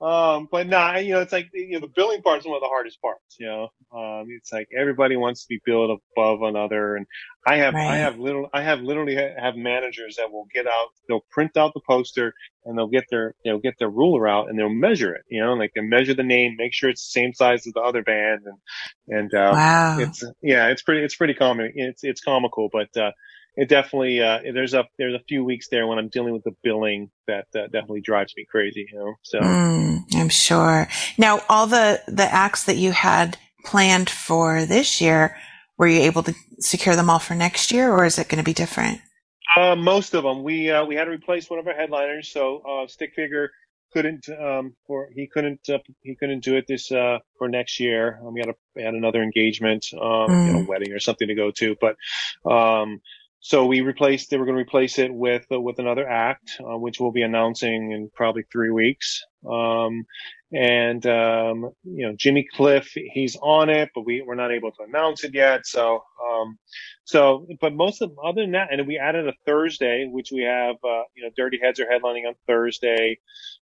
um, but nah, you know, it's like you know, the billing part is one of the hardest parts. You know, um, it's like everybody wants to be billed above another, and I have, Right. I have little, I have literally have managers that will get out, they'll print out the poster, and they'll get their, they'll get their ruler out, and they'll measure it. You know, like they measure the name, make sure it's the same size as the other band, and and uh, Wow. it's yeah, it's pretty, it's pretty common. It's it's comical, but uh, it definitely uh, there's a there's a few weeks there when I'm dealing with the billing that uh, definitely drives me crazy. You know, so. Mm, I'm sure. Now, all the, the acts that you had planned for this year, were you able to secure them all for next year or is it going to be different? Uh, most of them. We uh, we had to replace one of our headliners, so uh, Stick Figure couldn't um or he couldn't uh, he couldn't do it this uh for next year. Um, we had a had another engagement, um, you know, Mm. wedding or something to go to, but um. So we replaced. They were going to replace it with uh, with another act, uh, which we'll be announcing in probably three weeks. Um, and um, you know, Jimmy Cliff, he's on it, but we we're not able to announce it yet. So um, so, but most of other than that, and we added a Thursday, which we have, uh, you know, Dirty Heads are headlining on Thursday,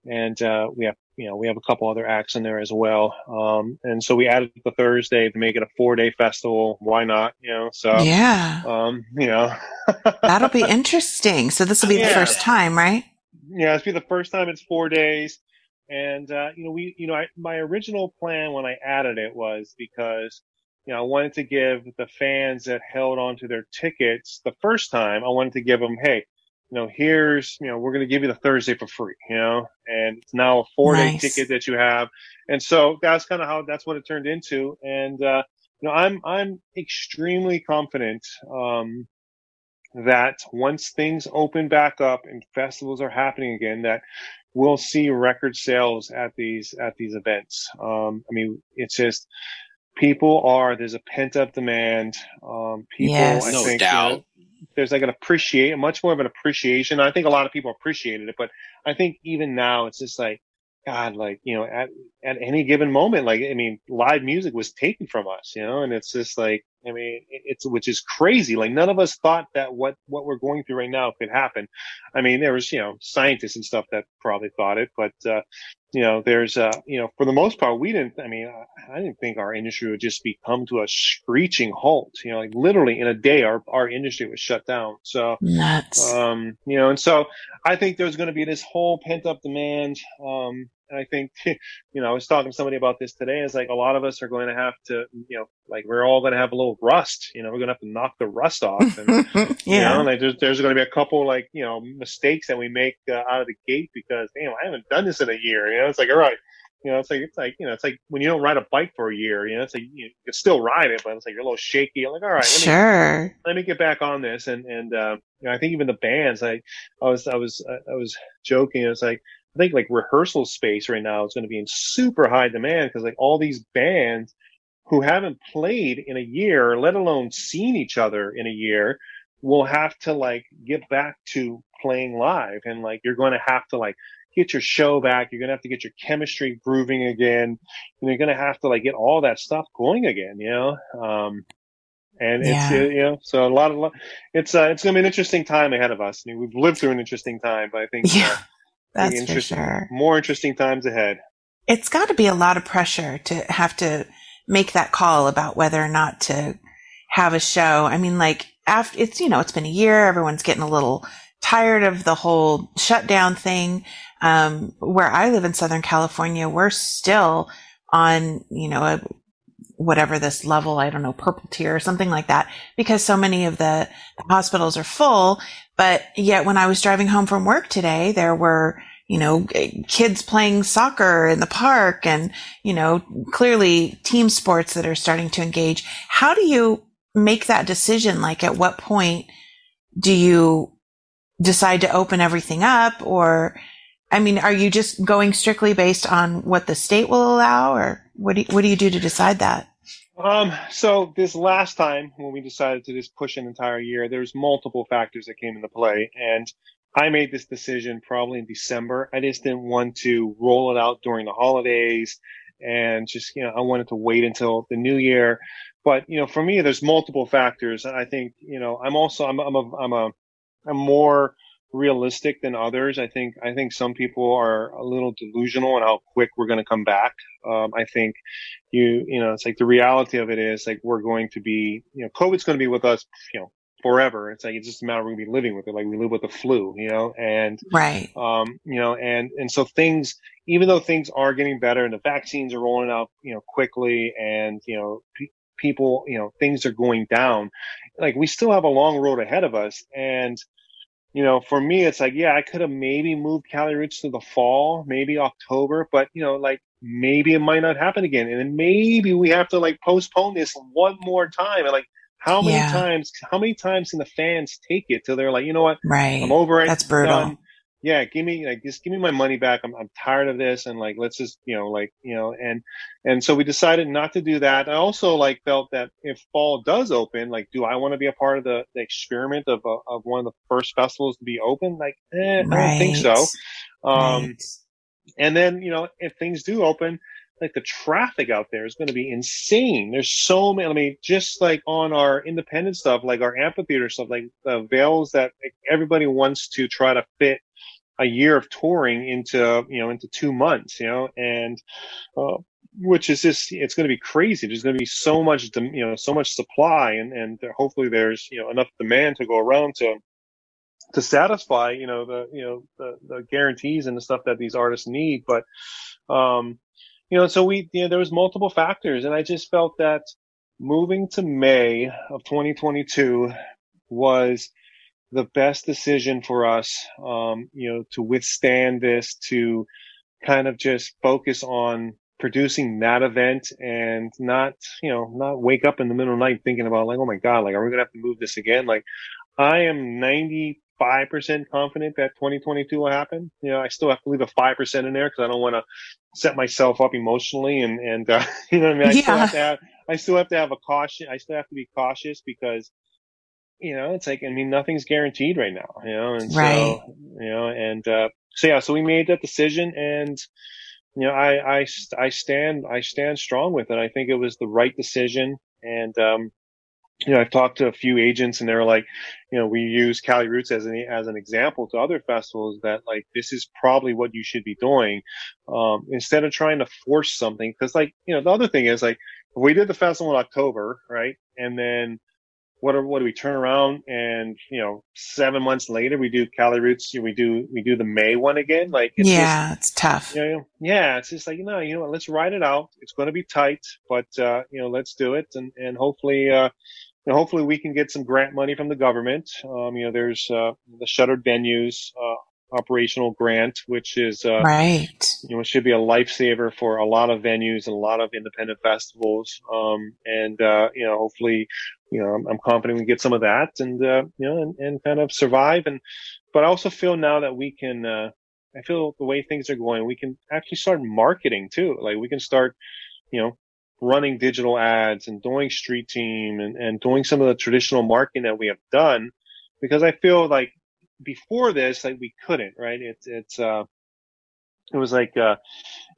and uh, we have, you know, we have a couple other acts in there as well. Um, and so we added the Thursday to make it a four day festival. Why not? You know, so Yeah. um, you know, That'll be interesting. So this will be the first time, right? yeah, it's be the first time it's four days. And, uh, you know, we, you know, I, my original plan when I added it was because, you know, I wanted to give the fans that held on to their tickets the first time, I wanted to give them, hey, you know, here's, you know, we're going to give you the Thursday for free, you know, and it's now a four day Nice. ticket that you have. And so that's kind of how, that's what it turned into. And, uh, you know, I'm, I'm extremely confident, um, that once things open back up and festivals are happening again, that we'll see record sales at these at these events. Um, I mean, it's just people are there's a pent up demand. Um, people, Yes. I No think, you doubt. know, there's like an appreciate much more of an appreciation. I think a lot of people appreciated it, but I think even now it's just like God, like you know, at at any given moment, like I mean, live music was taken from us, you know, and it's just like I mean, it's which is crazy. Like none of us thought that what what we're going through right now could happen. I mean, there was you know scientists and stuff that probably thought it, but uh, you know, there's uh, you know, for the most part, we didn't. I mean, I, I didn't think our industry would just be come to a screeching halt. You know, like literally in a day, our our industry was shut down. So. Nuts. Um, you know, and so I think there's going to be this whole pent up demand. Um, and I think, you know, I was talking to somebody about this today. It's like a lot of us are going to have to, you know, like we're all going to have a little rust. You know, we're going to have to knock the rust off. And, You yeah. know, like there's, there's going to be a couple like, you know, mistakes that we make uh, out of the gate because, damn, I haven't done this in a year. You know, it's like, all right. You know, it's like, it's like, you know, it's like when you don't ride a bike for a year, you know, it's like you, you can still ride it, but it's like you're a little shaky. You're like, all right, let me, Sure. let me get back on this. And, and, uh, you know, I think even the bands, like, I was, I was, I was joking. It's like, I think like rehearsal space right now is going to be in super high demand because like all these bands who haven't played in a year, let alone seen each other in a year, will have to like get back to playing live. And like, you're going to have to like, get your show back. You're going to have to get your chemistry grooving again. And you're going to have to like get all that stuff going again, you know? Um, and it's, Yeah. uh, you know, so a lot of, it's, uh, it's going to be an interesting time ahead of us. I mean, we've lived through an interesting time, but I think, Yeah. uh, That's for sure. more interesting times ahead. It's got to be a lot of pressure to have to make that call about whether or not to have a show. I mean, like after it's, you know, it's been a year. Everyone's getting a little tired of the whole shutdown thing. Um, where I live in Southern California, we're still on, you know, a, whatever this level, I don't know, purple tier or something like that, because so many of the hospitals are full. But yet when I was driving home from work today, there were, you know, kids playing soccer in the park and, you know, clearly team sports that are starting to engage. How do you make that decision? Like at what point do you decide to open everything up or, I mean, are you just going strictly based on what the state will allow or what do you, what do you do to decide that? Um, so this last time when we decided to just push an entire year, there's multiple factors that came into play and I made this decision probably in December. I just didn't want to roll it out during the holidays and just, you know, I wanted to wait until the new year. But, you know, for me, there's multiple factors. I think, you know, I'm also, I'm, I'm a, I'm a, I'm more realistic than others. I think I think some people are a little delusional on how quick we're going to come back. Um, I think you you know it's like the reality of it is like we're going to be you know COVID's going to be with us you know forever. It's like it's just a matter of we're going to be living with it, like we live with the flu, you know, and right, um, you know, and and so things, even though things are getting better and the vaccines are rolling out, you know, quickly, and you know. Pe- people, you know, things are going down. Like we still have a long road ahead of us. And you know, for me, it's like, yeah, I could have maybe moved Cali Roots to the fall, maybe October, but you know, like maybe it might not happen again. And then maybe we have to like postpone this one more time. And like, how many Yeah. times, how many times can the fans take it till they're like, you know what? right. I'm over it. That's brutal. done. Yeah, give me like just give me my money back. I'm I'm tired of this and like let's just you know like you know and and so we decided not to do that. I also like felt that if fall does open, like do I want to be a part of the, the experiment of uh, of one of the first festivals to be open? Like eh, I don't think so. Um, Right. and then, you know, if things do open, like the traffic out there is going to be insane. There's so many, I mean, just like on our independent stuff, like our amphitheater stuff, like the veils that like, everybody wants to try to fit a year of touring into, you know, into two months, you know, and, uh, which is just, it's going to be crazy. There's going to be so much, you know, so much supply and, and hopefully there's, you know, enough demand to go around to, to satisfy, you know, the, you know, the, the guarantees and the stuff that these artists need. But, um, you know, so we, you know, there was multiple factors and I just felt that moving to May of 2022 was the best decision for us, um, you know, to withstand this, to kind of just focus on producing that event and not, you know, not wake up in the middle of the night thinking about like, oh my God, like, are we going to have to move this again? Like, I am 95% confident that 2022 will happen. You know, I still have to leave a 5% in there because I don't want to set myself up emotionally and, and, uh, you know what I mean? I still have to have, I still have to have a caution. I still have to be cautious because, you know, it's like, I mean, nothing's guaranteed right now, you know, and Right. so, you know, and, uh, so yeah, so we made that decision and, you know, I, I, I stand, I stand strong with it. I think it was the right decision. And, um, you know, I've talked to a few agents and they're like, you know, we use Cali Roots as an, as an example to other festivals that like, this is probably what you should be doing. Um, instead of trying to force something. Cause like, you know, the other thing is like, we did the festival in October, right? And then what are, what do we turn around and, you know, seven months later we do Cali Roots, we do, we do the May one again. Like, it's just, yeah, it's tough. you know, yeah, it's just like, you know, you know what, let's ride it out. It's going to be tight, but, uh, you know, let's do it. And, and hopefully, uh, you know, hopefully we can get some grant money from the government. Um, you know, there's, uh, the shuttered venues, uh, operational grant, which is, uh, Right. you know, should be a lifesaver for a lot of venues and a lot of independent festivals. Um, and, uh, you know, hopefully, you know, I'm, I'm confident we get some of that and, uh, you know, and, and kind of survive. And, but I also feel now that we can, uh, I feel the way things are going, we can actually start marketing too. Like we can start, you know, running digital ads and doing street team and, and doing some of the traditional marketing that we have done because I feel like before this, like we couldn't, right? It's, it's, uh, it was like, uh,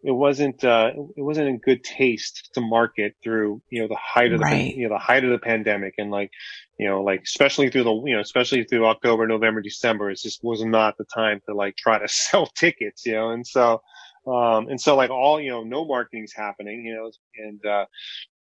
it wasn't, uh, it wasn't in good taste to market through, you know, the height of the, Right. you know, the height of the pandemic and like, you know, like especially through the, you know, especially through October, November, December, it just was not the time to like try to sell tickets, you know, and so, um, and so like all, you know, no marketing's happening, you know, and, uh,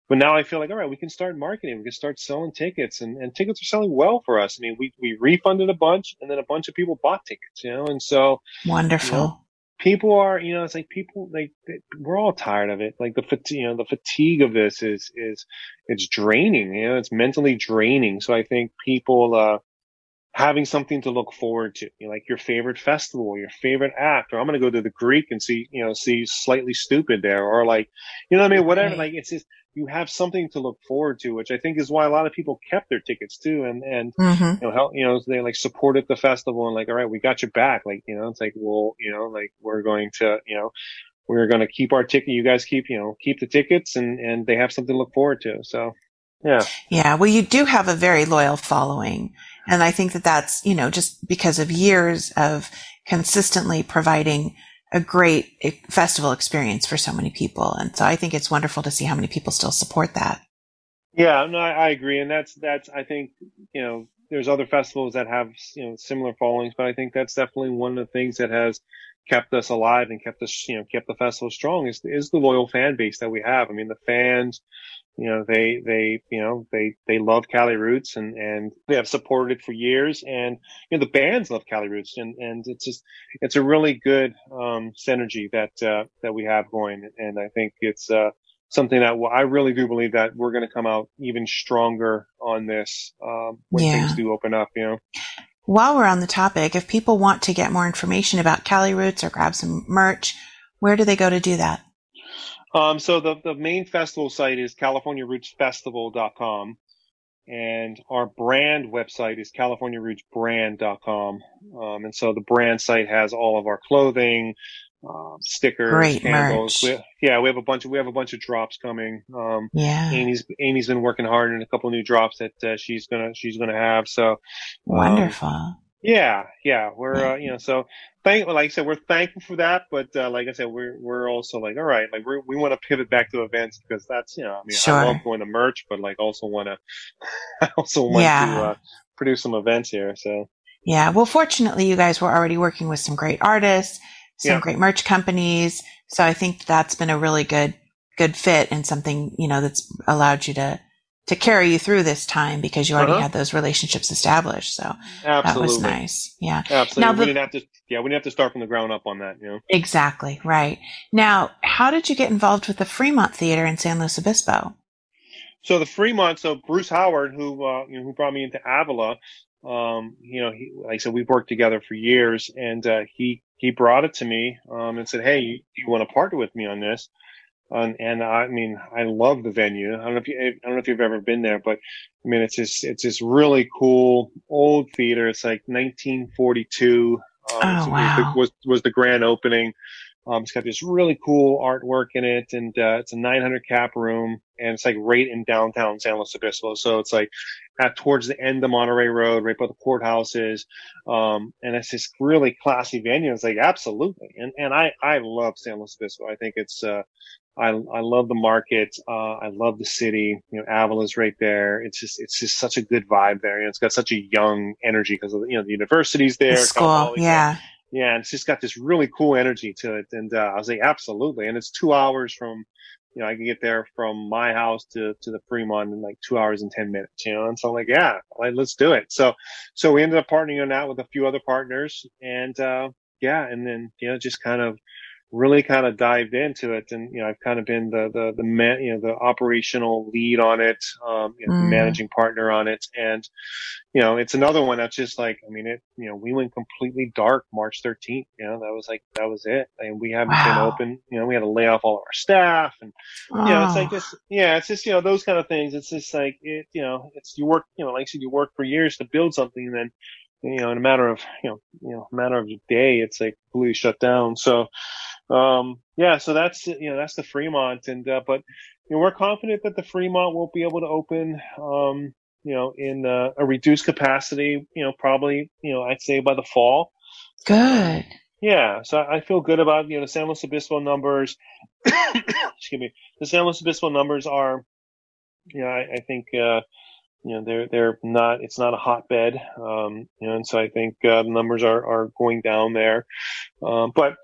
but now I feel like, all right, we can start marketing. We can start selling tickets and, and tickets are selling well for us. I mean, we, we refunded a bunch and then a bunch of people bought tickets, you know, and so, Wonderful. people are, you know, it's like people, like, we're all tired of it. Like the fatigue, you know, the fatigue of this is, is, it's draining, you know, it's mentally draining. So I think people, uh, having something to look forward to, you know, like your favorite festival, your favorite act, or I'm going to go to the Greek and see, you know, see Slightly Stoopid there, or like, you know what I mean? Whatever, Right. like it's just, you have something to look forward to, which I think is why a lot of people kept their tickets too. And, and, hmm you know, help, you know, they like supported the festival and like, all right, we got your back. Like, you know, it's like, well, you know, like we're going to, you know, we're going to keep our ticket. You guys keep, you know, keep the tickets and, and they have something to look forward to. So, yeah. Yeah. Well, you do have a very loyal following. And I think that that's, you know, just because of years of consistently providing a great festival experience for so many people. And so I think it's wonderful to see how many people still support that. Yeah, no, I, I agree. And that's, that's, I think, you know, there's other festivals that have you know similar followings, but I think that's definitely one of the things that has kept us alive and kept us you know kept the festival strong is is the loyal fan base that we have. I mean, the fans, you know, they they you know they they love Cali Roots and and they have supported it for years, and you know the bands love Cali Roots, and and it's just it's a really good um, synergy that uh, that we have going, and I think it's. Uh, something that well, I really do believe that we're going to come out even stronger on this um, when Yeah. things do open up. You know, While we're on the topic, if people want to get more information about Cali Roots or grab some merch, where do they go to do that? um, so the the main festival site is CaliforniaRootsFestival.com, and our brand website is CaliforniaRootsBrand.com. Um, and so the brand site has all of our clothing. Um, stickers, Great candles. We, yeah, we have a bunch of we have a bunch of drops coming. Um, Yeah. Amy's Amy's been working hard on a couple new drops that uh, she's gonna she's gonna have. So um, Wonderful. yeah, yeah, we're uh, you know so thank like I said we're thankful for that, but uh, like I said we're we're also like all right like we we want to pivot back to events because that's you know I mean Sure. I love going to merch, but like also want to I also want Yeah. to uh, produce some events here. So Yeah. Well, fortunately, you guys were already working with some great artists, some Yeah. great merch companies. So I think that's been a really good, good fit and something, you know, that's allowed you to, to carry you through this time because you already Uh-huh. had those relationships established. So that was nice. Yeah. absolutely. Now we the- didn't have to yeah we didn't have to start from the ground up on that. You know. Exactly. Right. Now, how did you get involved with the Fremont Theater in San Luis Obispo? So the Fremont, so Bruce Howard, who uh, you know, who brought me into Avila, um, you know, he, like I said, we've worked together for years, and uh, he he brought it to me um, and said, "Hey, you, you want to partner with me on this?" Um, and I mean, I love the venue. I don't know if you, I don't know if you've ever been there, but I mean, it's this it's this really cool old theater. It's like 1942. Um, Oh, so wow. was, the, was was the grand opening. Um, it's got this really cool artwork in it, and uh, it's a 900 cap room, and it's like right in downtown San Luis Obispo. So it's like at towards the end of Monterey Road, right by the courthouse is, um, and it's this really classy venue. It's like absolutely, and and I I love San Luis Obispo. I think it's uh, I I love the market. Uh, I love the city. You know, Avila's right there. It's just it's just such a good vibe there. You know, it's got such a young energy because of the, you know the university's there. The school. There. Yeah. Yeah, and it's just got this really cool energy to it. And uh, I was like, absolutely. And it's two hours from, you know, I can get there from my house to to the Fremont in like two hours and ten minutes. You know, and so I'm like, yeah, like, let's do it. So so we ended up partnering on that with a few other partners, and uh, yeah, and then you know just kind of really kind of dived into it and you know I've kind of been the the the man, you know the operational lead on it um you know, Mm. managing partner on it and you know it's another one that's just like I mean it you know we went completely dark March 13th you know that was like that was it and we haven't been open you know we had to lay off all of our staff and you know, it's like Oh, this, yeah, it's just, you know, those kind of things. It's just like, it, you know, it's, you work, you know, like I said, you work for years to build something and then, you know, in a matter of, you know, you know, a matter of a day, it's like completely shut down. So, um, yeah, so that's, you know, that's the Fremont and, uh, but, you know, we're confident that the Fremont won't be able to open, um, you know, in uh, a reduced capacity, you know, probably, you know, I'd say by the fall. good. Yeah, so I feel good about you know the San Luis Obispo numbers. excuse me, the San Luis Obispo numbers are, you know, I, I think uh, you know they're they're not it's not a hotbed, um, you know, and so I think uh, the numbers are are going down there, um, but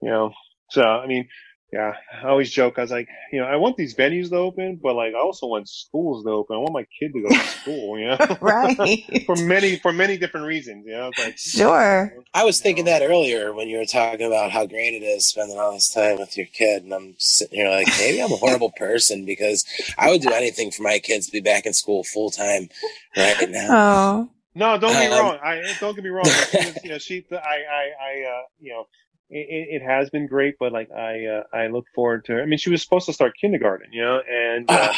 you know, so I mean. Yeah, I always joke. I was like, you know, I want these venues to open, but like, I also want schools to open. I want my kid to go to school, you know, right. for many for many different reasons. You know, it's like Sure. I was thinking that earlier when you were talking about how great it is spending all this time with your kid, and I'm sitting here like, maybe I'm a horrible person because I would do anything for my kids to be back in school full time right now. Oh, No, don't get me Um, wrong. I don't get me wrong. She was, you know, she, I, I, I, uh, you know, it, it has been great, but like I, uh, I look forward to. I mean, she was supposed to start kindergarten, you know, and uh,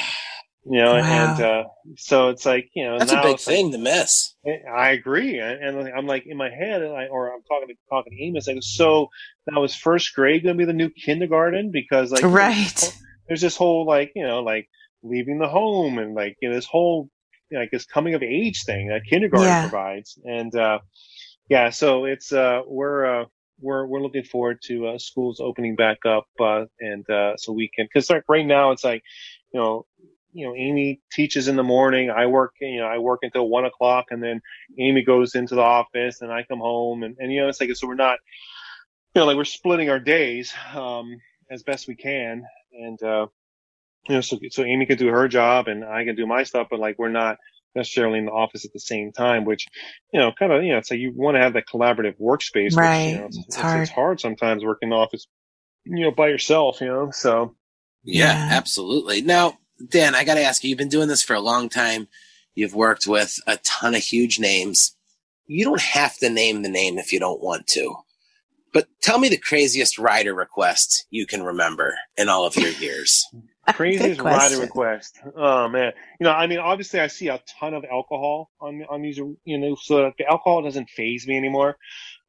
you know, Wow. and uh, so it's like, you know, That's a big it's like- thing to miss. I agree, and, and I'm like in my head, and I, or I'm talking to talking to Amos, like, so that was first grade going to be the new kindergarten because like right. there's this whole like you know like leaving the home and like you know this whole you know, like this coming of age thing that kindergarten Yeah. provides and uh yeah so it's uh we're uh we're we're looking forward to uh, schools opening back up uh and uh so we can because like right now it's like you know you know, Amy teaches in the morning. I work, you know, I work until one o'clock and then Amy goes into the office and I come home and, and, you know, it's like, so we're not, you know, like we're splitting our days, um, as best we can. And, uh, you know, so, so Amy can do her job and I can do my stuff, but like we're not necessarily in the office at the same time, which, you know, kind of, you know, it's like you want to have that collaborative workspace. Right. Which, you know, it's, It's it's, hard. it's hard sometimes working in the office, you know, by yourself, you know, so. Yeah, Yeah. absolutely. Now, Dan, I got to ask you, you've been doing this for a long time. You've worked with a ton of huge names. You don't have to name the name if you don't want to. But tell me the craziest rider request you can remember in all of your years. craziest rider request. Oh man, you know, I mean, obviously, I see a ton of alcohol on on these, you know, so the alcohol doesn't phase me anymore.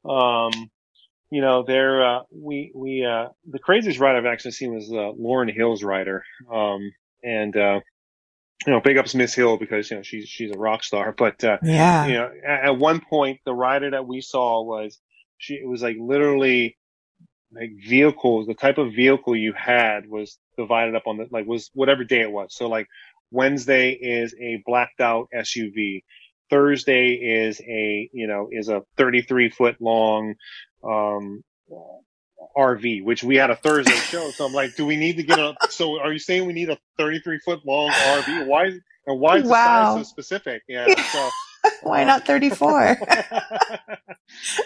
Um, you know, there, uh, we we uh, the craziest rider I've actually seen was uh, Lauryn Hill's rider, um, and uh, you know, big ups Miss Hill because you know she's she's a rock star, but uh, Yeah. you know, at, at one point, the rider that we saw was she, it was like literally like vehicles, the type of vehicle you had was divided up on the, like was whatever day it was. So like Wednesday is a blacked out SUV. Thursday is a, you know, is a 33 foot long, um, RV, which we had a Thursday show. So I'm like, do we need to get a, so are you saying we need a 33 foot long RV? Why, and why is the size so specific? Yeah. So, Why not 34?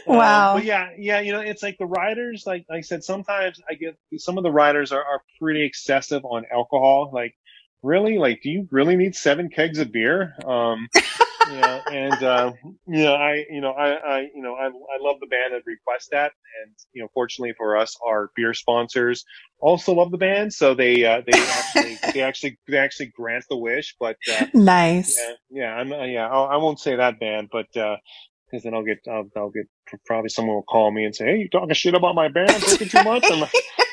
Um, Wow. but yeah, yeah, you know, it's like the riders, like, like I said, sometimes I get some of the riders are, are pretty excessive on alcohol. Like, really? Like, do you really need seven kegs of beer? Um, you know, and, uh, you know, I, you know, I, I, you know, I, I love the band that request that. And, you know, fortunately for us, our beer sponsors also love the band. So they, uh, they actually, they actually, they actually grant the wish, but, uh, nice. yeah, yeah, I'm, uh, yeah, I'll, I won't say that band, but, uh, cause then I'll get, I'll, I'll get, probably someone will call me and say, Hey, you talking shit about my band? Drinking too much?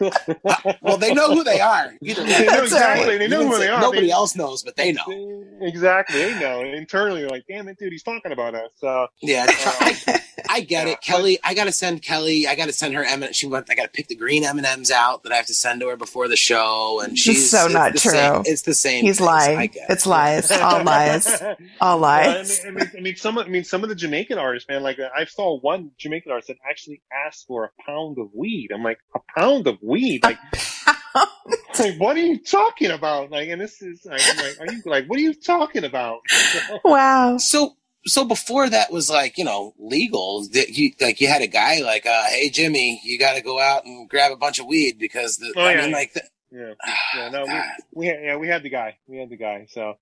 I'm like, well, they know who they are. Either way. They know exactly. They know who they are. Nobody They- else knows, but they know. Exactly. They know. And internally, they're like, damn it, dude, he's talking about us. So, Yeah, um, I, I get Yeah, it. Kelly, I got to send Kelly. I got to send her M. She went. I got to pick the green M and M's out that I have to send to her before the show, and she's so not the true. Same, it's the same. He's thing, so I lying. it. It's lies. All lies. All Well, I lies. mean, I mean, I mean, some, of- I mean, some of the Jamaican artists, man, like I saw one Jamaican artist that actually asked for a pound of weed. I'm like, a pound of weed? Like, like what are you talking about? Like, and this is, like, I'm like, are you like, what are you talking about? wow. So, so before that was like you know legal. That you like you had a guy like, uh, hey Jimmy, you got to go out and grab a bunch of weed because the, Oh, I yeah. mean like the, yeah, yeah, no, we, we had, yeah, we had the guy, we had the guy. So,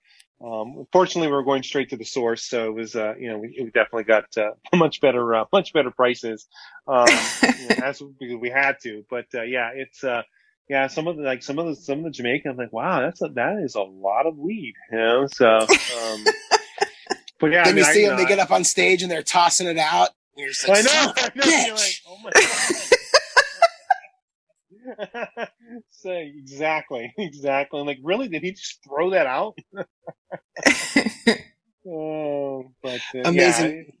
um, fortunately, we were going straight to the source, so it was, uh, you know, we, we definitely got uh, much better, uh, much better prices, um, you know, as because we had to. But uh, yeah, it's, uh, yeah, some of the like some of the some of the Jamaican, I'm like, wow, that's a, that is a lot of weed, you know. So, um, but yeah, I then mean, you I, see you them, they get up on stage and they're tossing it out. And you're just like, I know, "Son of a I know. You're like, oh my god. Say exactly, exactly. I'm like, really? Did he just throw that out? Oh, but uh, Amazing. Yeah,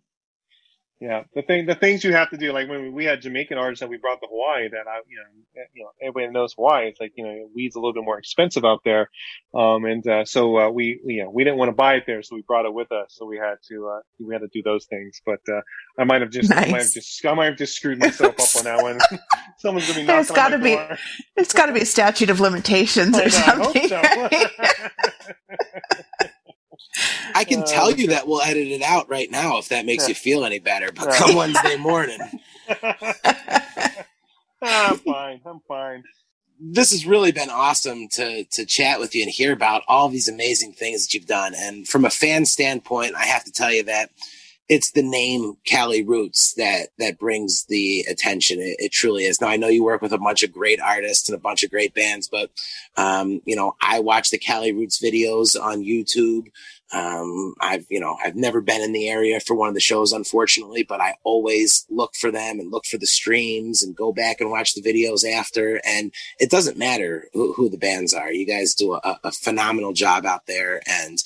yeah, the thing, the things you have to do, like when we, we had Jamaican artists that we brought to Hawaii, that I, you know, you know, everybody knows Hawaii. It's like you know, weed's a little bit more expensive out there, um, and uh, so uh, we, you know, we didn't want to buy it there, so we brought it with us. So we had to, uh, we had to do those things. But uh, I might have just, I might have just, I might have just screwed myself up on that one. Someone's gonna be knocking on gotta my be- door. It's got to be a statute of limitations I or know, I hope something. I can Uh, tell you that we'll edit it out right now if that makes you feel any better. But come Wednesday morning, I'm fine. I'm fine. this has really been awesome to to chat with you and hear about all these amazing things that you've done. And from a fan standpoint, I have to tell you that it's the name Cali Roots that that brings the attention. It, it truly is. Now I know you work with a bunch of great artists and a bunch of great bands, but um, you know I watch the Cali Roots videos on YouTube. Um, I've, you know, I've never been in the area for one of the shows, unfortunately, but I always look for them and look for the streams and go back and watch the videos after. And it doesn't matter who, who the bands are. You guys do a, a phenomenal job out there. And,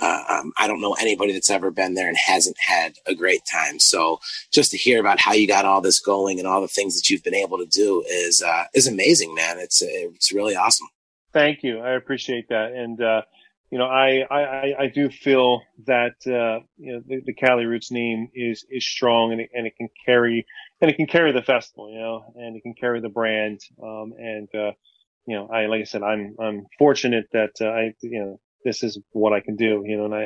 uh, um, I don't know anybody that's ever been there and hasn't had a great time. So just to hear about how you got all this going and all the things that you've been able to do is, uh, is amazing, man. It's, it's really awesome. Thank you. I appreciate that. And, uh, you know, I, I, I do feel that, uh, you know, the, the Cali Roots name is, is strong and it, and it can carry, and it can carry the festival, you know, and it can carry the brand. Um, and, uh, you know, I, like I said, I'm, I'm fortunate that, I, you know, this is what I can do, you know, and I,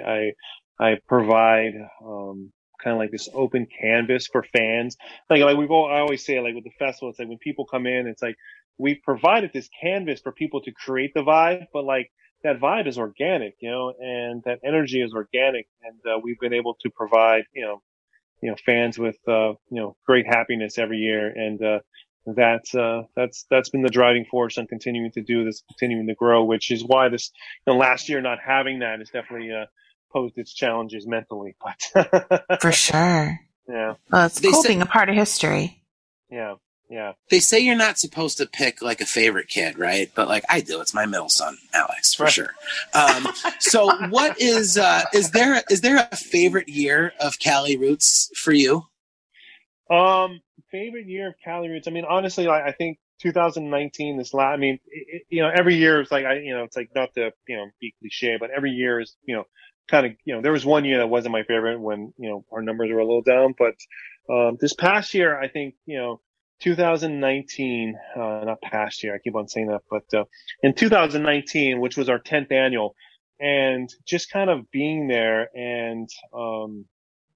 I, I provide, um, kind of like this open canvas for fans. Like, like we've all, I always say, like with the festival, it's like when people come in, it's like, we've provided this canvas for people to create the vibe, but like, that vibe is organic, you know, and that energy is organic. And uh, we've been able to provide, you know, you know, fans with, uh, you know, great happiness every year. And, uh, that's, uh, that's, that's been the driving force on continuing to do this, continuing to grow, which is why this, you know, last year not having that is definitely, uh, posed its challenges mentally, but For sure. yeah, Well, it's They cool said- being a part of history. yeah, yeah. They say you're not supposed to pick like a favorite kid, right? But like I do. It's my middle son, Alex, for Right. sure. Um, so what is uh, is there is there a favorite year of Cali Roots for you? Um, favorite year of Cali Roots. I mean, honestly, I, I think 2019, this last, I mean, it, you know, every year it's like, I, you know, it's like not to, you know, be cliche, but every year is, you know, kind of, you know, there was one year that wasn't my favorite when, you know, our numbers were a little down, but, um, this past year, I think, you know, 2019, uh, not past year, I keep on saying that, but, uh, in 2019, which was our 10th annual, and just kind of being there and, um,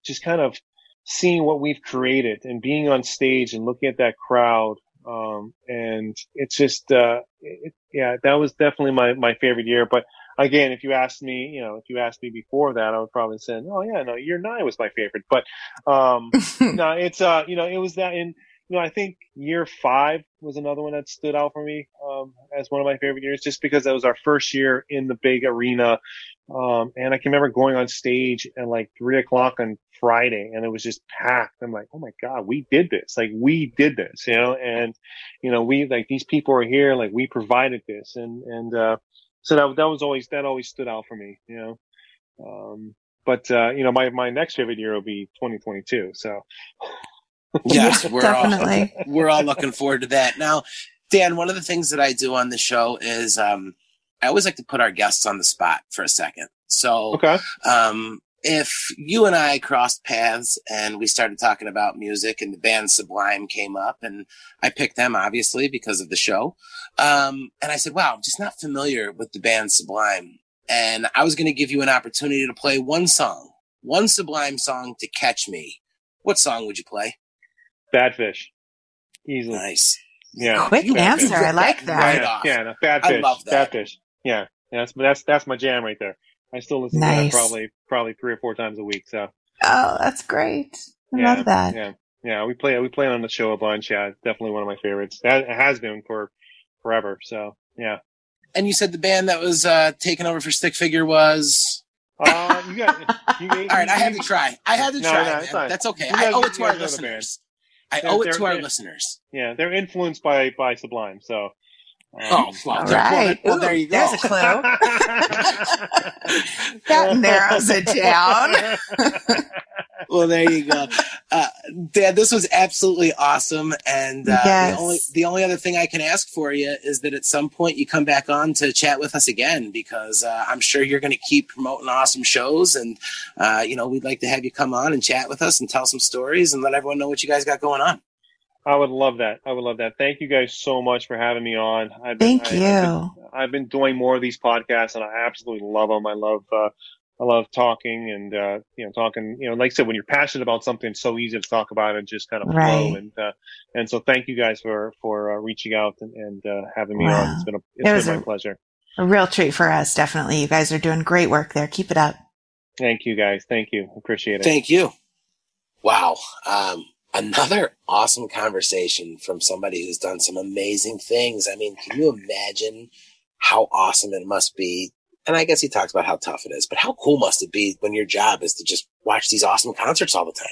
just kind of seeing what we've created and being on stage and looking at that crowd. Um, and it's just, uh, it, yeah, that was definitely my, my favorite year. But again, if you asked me, you know, if you asked me before that, I would probably say, oh yeah, no, year nine was my favorite. But, um, no, it's, uh, you know, it was that in, you know, I think year five was another one that stood out for me, um, as one of my favorite years, just because that was our first year in the big arena. Um, and I can remember going on stage at like three o'clock on Friday and it was just packed. I'm like, Oh my God, we did this. Like we did this, you know, and, you know, we, like these people are here, like we provided this. And, and, uh, so that, that was always, that always stood out for me, you know. Um, but, uh, you know, my, my next favorite year will be 2022. So, Yes, we're all Definitely. we're all looking forward to that. Now, Dan, one of the things that I do on the show is um, I always like to put our guests on the spot for a second. So, okay. um, if you and I crossed paths and we started talking about music and the band Sublime came up and I picked them obviously because of the show. Um, and I said, wow, I'm just not familiar with the band Sublime. And I was going to give you an opportunity to play one song, one Sublime song to catch me. What song would you play? Bad fish. Easily. Nice. Yeah. Quick Bad answer. Fish. I like Right that. yeah, off. yeah, no, bad I fish. love that. Bad fish. Yeah. yeah. That's, that's, that's my jam right there. I still listen to Nice. that probably, probably three or four times a week. So. Oh, that's great. I yeah, love that. Yeah, yeah, we play we play on the show a bunch. Yeah, definitely one of my favorites. That it has been for forever. So yeah. And you said the band that was uh, taking over for Stick Figure was. Uh, you got. You, All right, I had to try. I had to No, try. no, it's fine. That's okay. You I owe it to you our guys know the band. listeners. I owe it to our listeners. Yeah, they're influenced by by Sublime. So. Um, Oh, well, All there- well, there- well, there Ooh, you go. There's a clue. That narrows it down. well, there you go. Uh, Dad, this was absolutely awesome. And uh, Yes. the only the only other thing I can ask for you is that at some point you come back on to chat with us again because uh, I'm sure you're going to keep promoting awesome shows, and uh, you know we'd like to have you come on and chat with us and tell some stories and let everyone know what you guys got going on. I would love that. I would love that. Thank you guys so much for having me on. I've been, Thank I- you. I've been, I've been doing more of these podcasts, and I absolutely love them. I love, uh, I love talking and uh, you know, talking. You know, like I said, when you're passionate about something, it's so easy to talk about and just kind of flow. Right. And uh, and so, thank you guys for for uh, reaching out and, and uh, having me Wow. on. It's been a it's It was been my a- pleasure. A real treat for us, definitely. You guys are doing great work there. Keep it up. Thank you guys. Thank you. Appreciate it. Thank you. Wow. Um, another awesome conversation from somebody who's done some amazing things. I mean, can you imagine how awesome it must be? And I guess he talks about how tough it is, but how cool must it be when your job is to just watch these awesome concerts all the time?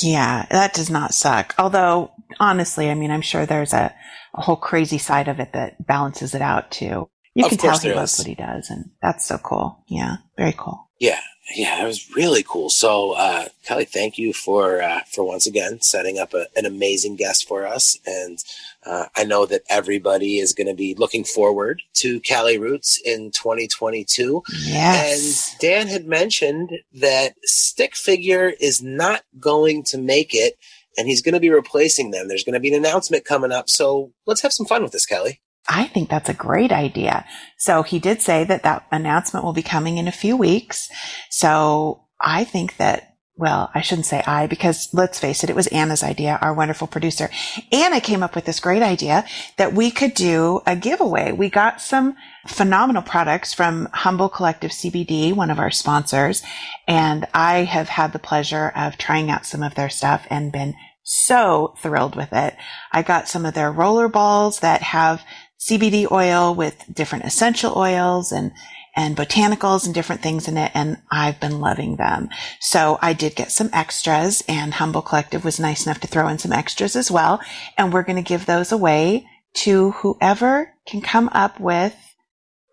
Yeah, that does not suck. Although, honestly, I mean, I'm sure there's a, a whole crazy side of it that balances it out too. You Of can tell he loves what he does, and that's so cool. Yeah, very cool. Yeah. Yeah, it was really cool. So, uh, Kelly, thank you for, uh, for once again setting up a, an amazing guest for us. And, Uh, I know that everybody is going to be looking forward to Cali Roots in 2022. Yes. And Dan had mentioned that Stick Figure is not going to make it and he's going to be replacing them. There's going to be an announcement coming up. So let's have some fun with this, Kelly. I think that's a great idea. So he did say that that announcement will be coming in a few weeks. So I think that well, I shouldn't say I because let's face it, it was Anna's idea, our wonderful producer. Anna came up with this great idea that we could do a giveaway. We got some phenomenal products from Humble Collective CBD, one of our sponsors, and I have had the pleasure of trying out some of their stuff and been so thrilled with it. I got some of their roller balls that have CBD oil with different essential oils and and botanicals and different things in it. And I've been loving them. So I did get some extras and Humble Collective was nice enough to throw in some extras as well. And we're going to give those away to whoever can come up with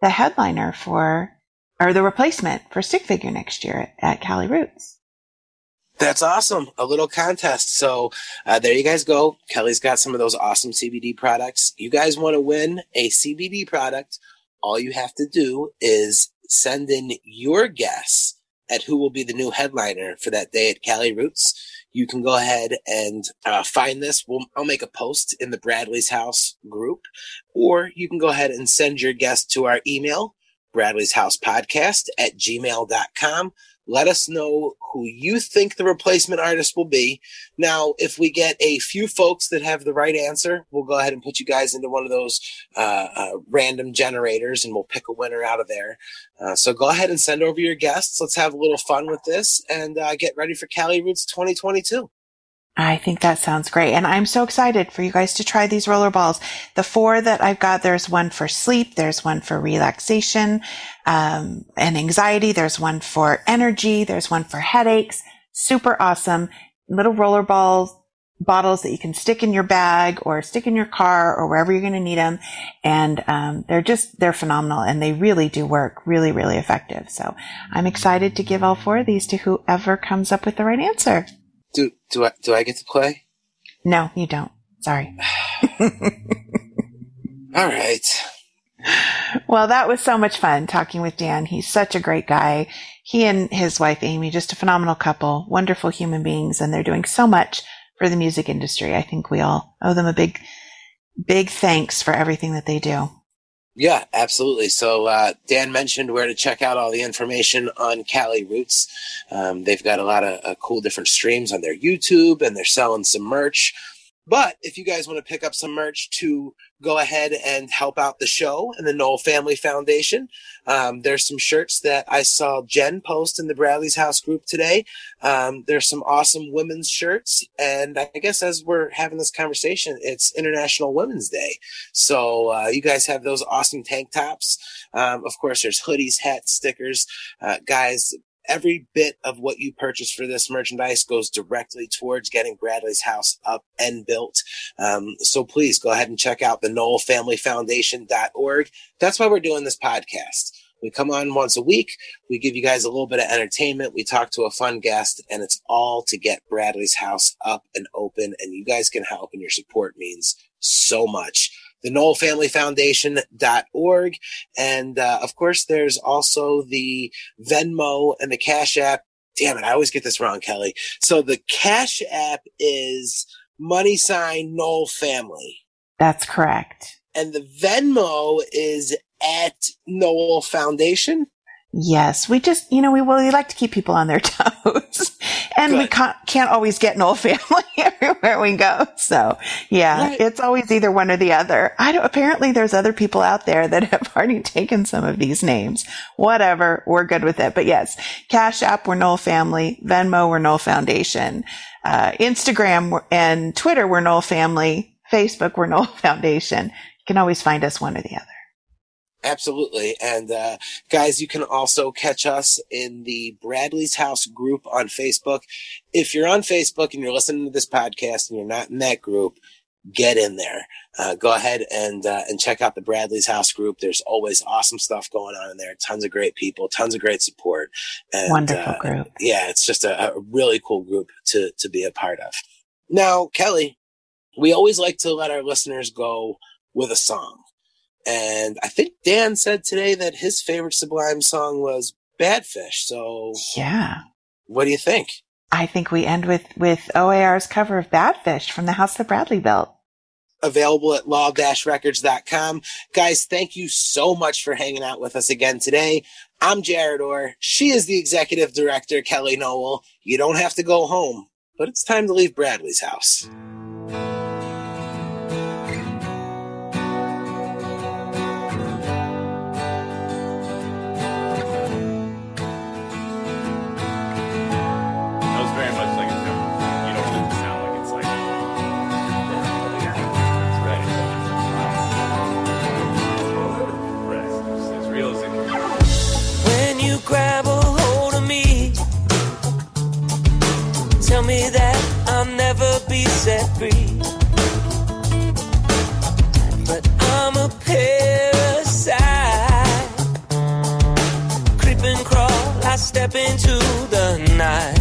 the headliner for, or the replacement for stick figure next year at Cali Roots. That's awesome. A little contest. So uh, there you guys go. Kelly's got some of those awesome CBD products. You guys want to win a CBD product all you have to do is send in your guess at who will be the new headliner for that day at Cali Roots. You can go ahead and uh, find this. We'll, I'll make a post in the Bradley's House group, or you can go ahead and send your guess to our email, Bradley's House Podcast at gmail.com. Let us know who you think the replacement artist will be. Now, if we get a few folks that have the right answer, we'll go ahead and put you guys into one of those uh, uh, random generators and we'll pick a winner out of there. Uh, so go ahead and send over your guests. Let's have a little fun with this and uh, get ready for Cali Roots 2022. I think that sounds great. And I'm so excited for you guys to try these roller balls. The four that I've got, there's one for sleep. There's one for relaxation, um, and anxiety. There's one for energy. There's one for headaches. Super awesome. Little roller balls, bottles that you can stick in your bag or stick in your car or wherever you're going to need them. And, um, they're just, they're phenomenal and they really do work really, really effective. So I'm excited to give all four of these to whoever comes up with the right answer. Do do I do I get to play? No, you don't. Sorry. All right. Well, that was so much fun talking with Dan. He's such a great guy. He and his wife Amy, just a phenomenal couple, wonderful human beings, and they're doing so much for the music industry. I think we all owe them a big, big thanks for everything that they do. Yeah, absolutely. So uh, Dan mentioned where to check out all the information on Cali Roots. Um, they've got a lot of uh, cool different streams on their YouTube, and they're selling some merch. But if you guys want to pick up some merch to go ahead and help out the show and the Nowell Family Foundation, um, there's some shirts that I saw Jen post in the Bradley's House group today. Um, there's some awesome women's shirts. And I guess as we're having this conversation, it's International Women's Day. So uh, you guys have those awesome tank tops. Um, of course, there's hoodies, hats, stickers. Uh, guys, every bit of what you purchase for this merchandise goes directly towards getting Bradley's house up and built. Um, so please go ahead and check out the NowellFamilyFoundation.org. That's why we're doing this podcast. We come on once a week. We give you guys a little bit of entertainment. We talk to a fun guest and it's all to get Bradley's house up and open. And you guys can help and your support means so much the nowellfamilyfoundation.org. And, uh, of course, there's also the Venmo and the Cash App. Damn it. I always get this wrong, Kelly. So the Cash App is money sign Nowell family. That's correct. And the Venmo is at Nowell Foundation. Yes, we just, you know, we well, we like to keep people on their toes, and Good. we can't, can't always get an old family everywhere we go. So, yeah, right. it's always either one or the other. I don't, apparently there's other people out there that have already taken some of these names. Whatever, we're good with it. But yes, Cash App, we're Nowell Family. Venmo, we're Nowell Foundation. Uh, Instagram and Twitter, we're Nowell Family. Facebook, we're Nowell Foundation. You can always find us one or the other. Absolutely. And uh, guys, you can also catch us in the Bradley's House group on Facebook. If you're on Facebook and you're listening to this podcast and you're not in that group, get in there. Uh, go ahead and uh, and check out the Bradley's House group. There's always awesome stuff going on in there. Tons of great people, tons of great support. And, Wonderful uh, group. Yeah, it's just a, a really cool group to to be a part of. Now, Kelly, we always like to let our listeners go with a song. And I think Dan said today that his favorite Sublime song was Badfish. So Yeah. what do you think? I think we end with, with OAR's cover of Badfish from the house that Bradley built. Available at law-records.com. Guys, thank you so much for hanging out with us again today. I'm Jared Orr. She is the executive director, Kelly Nowell. You don't have to go home, but it's time to leave Bradley's house. Set free. But I'm a parasite. Creep and crawl, I step into the night.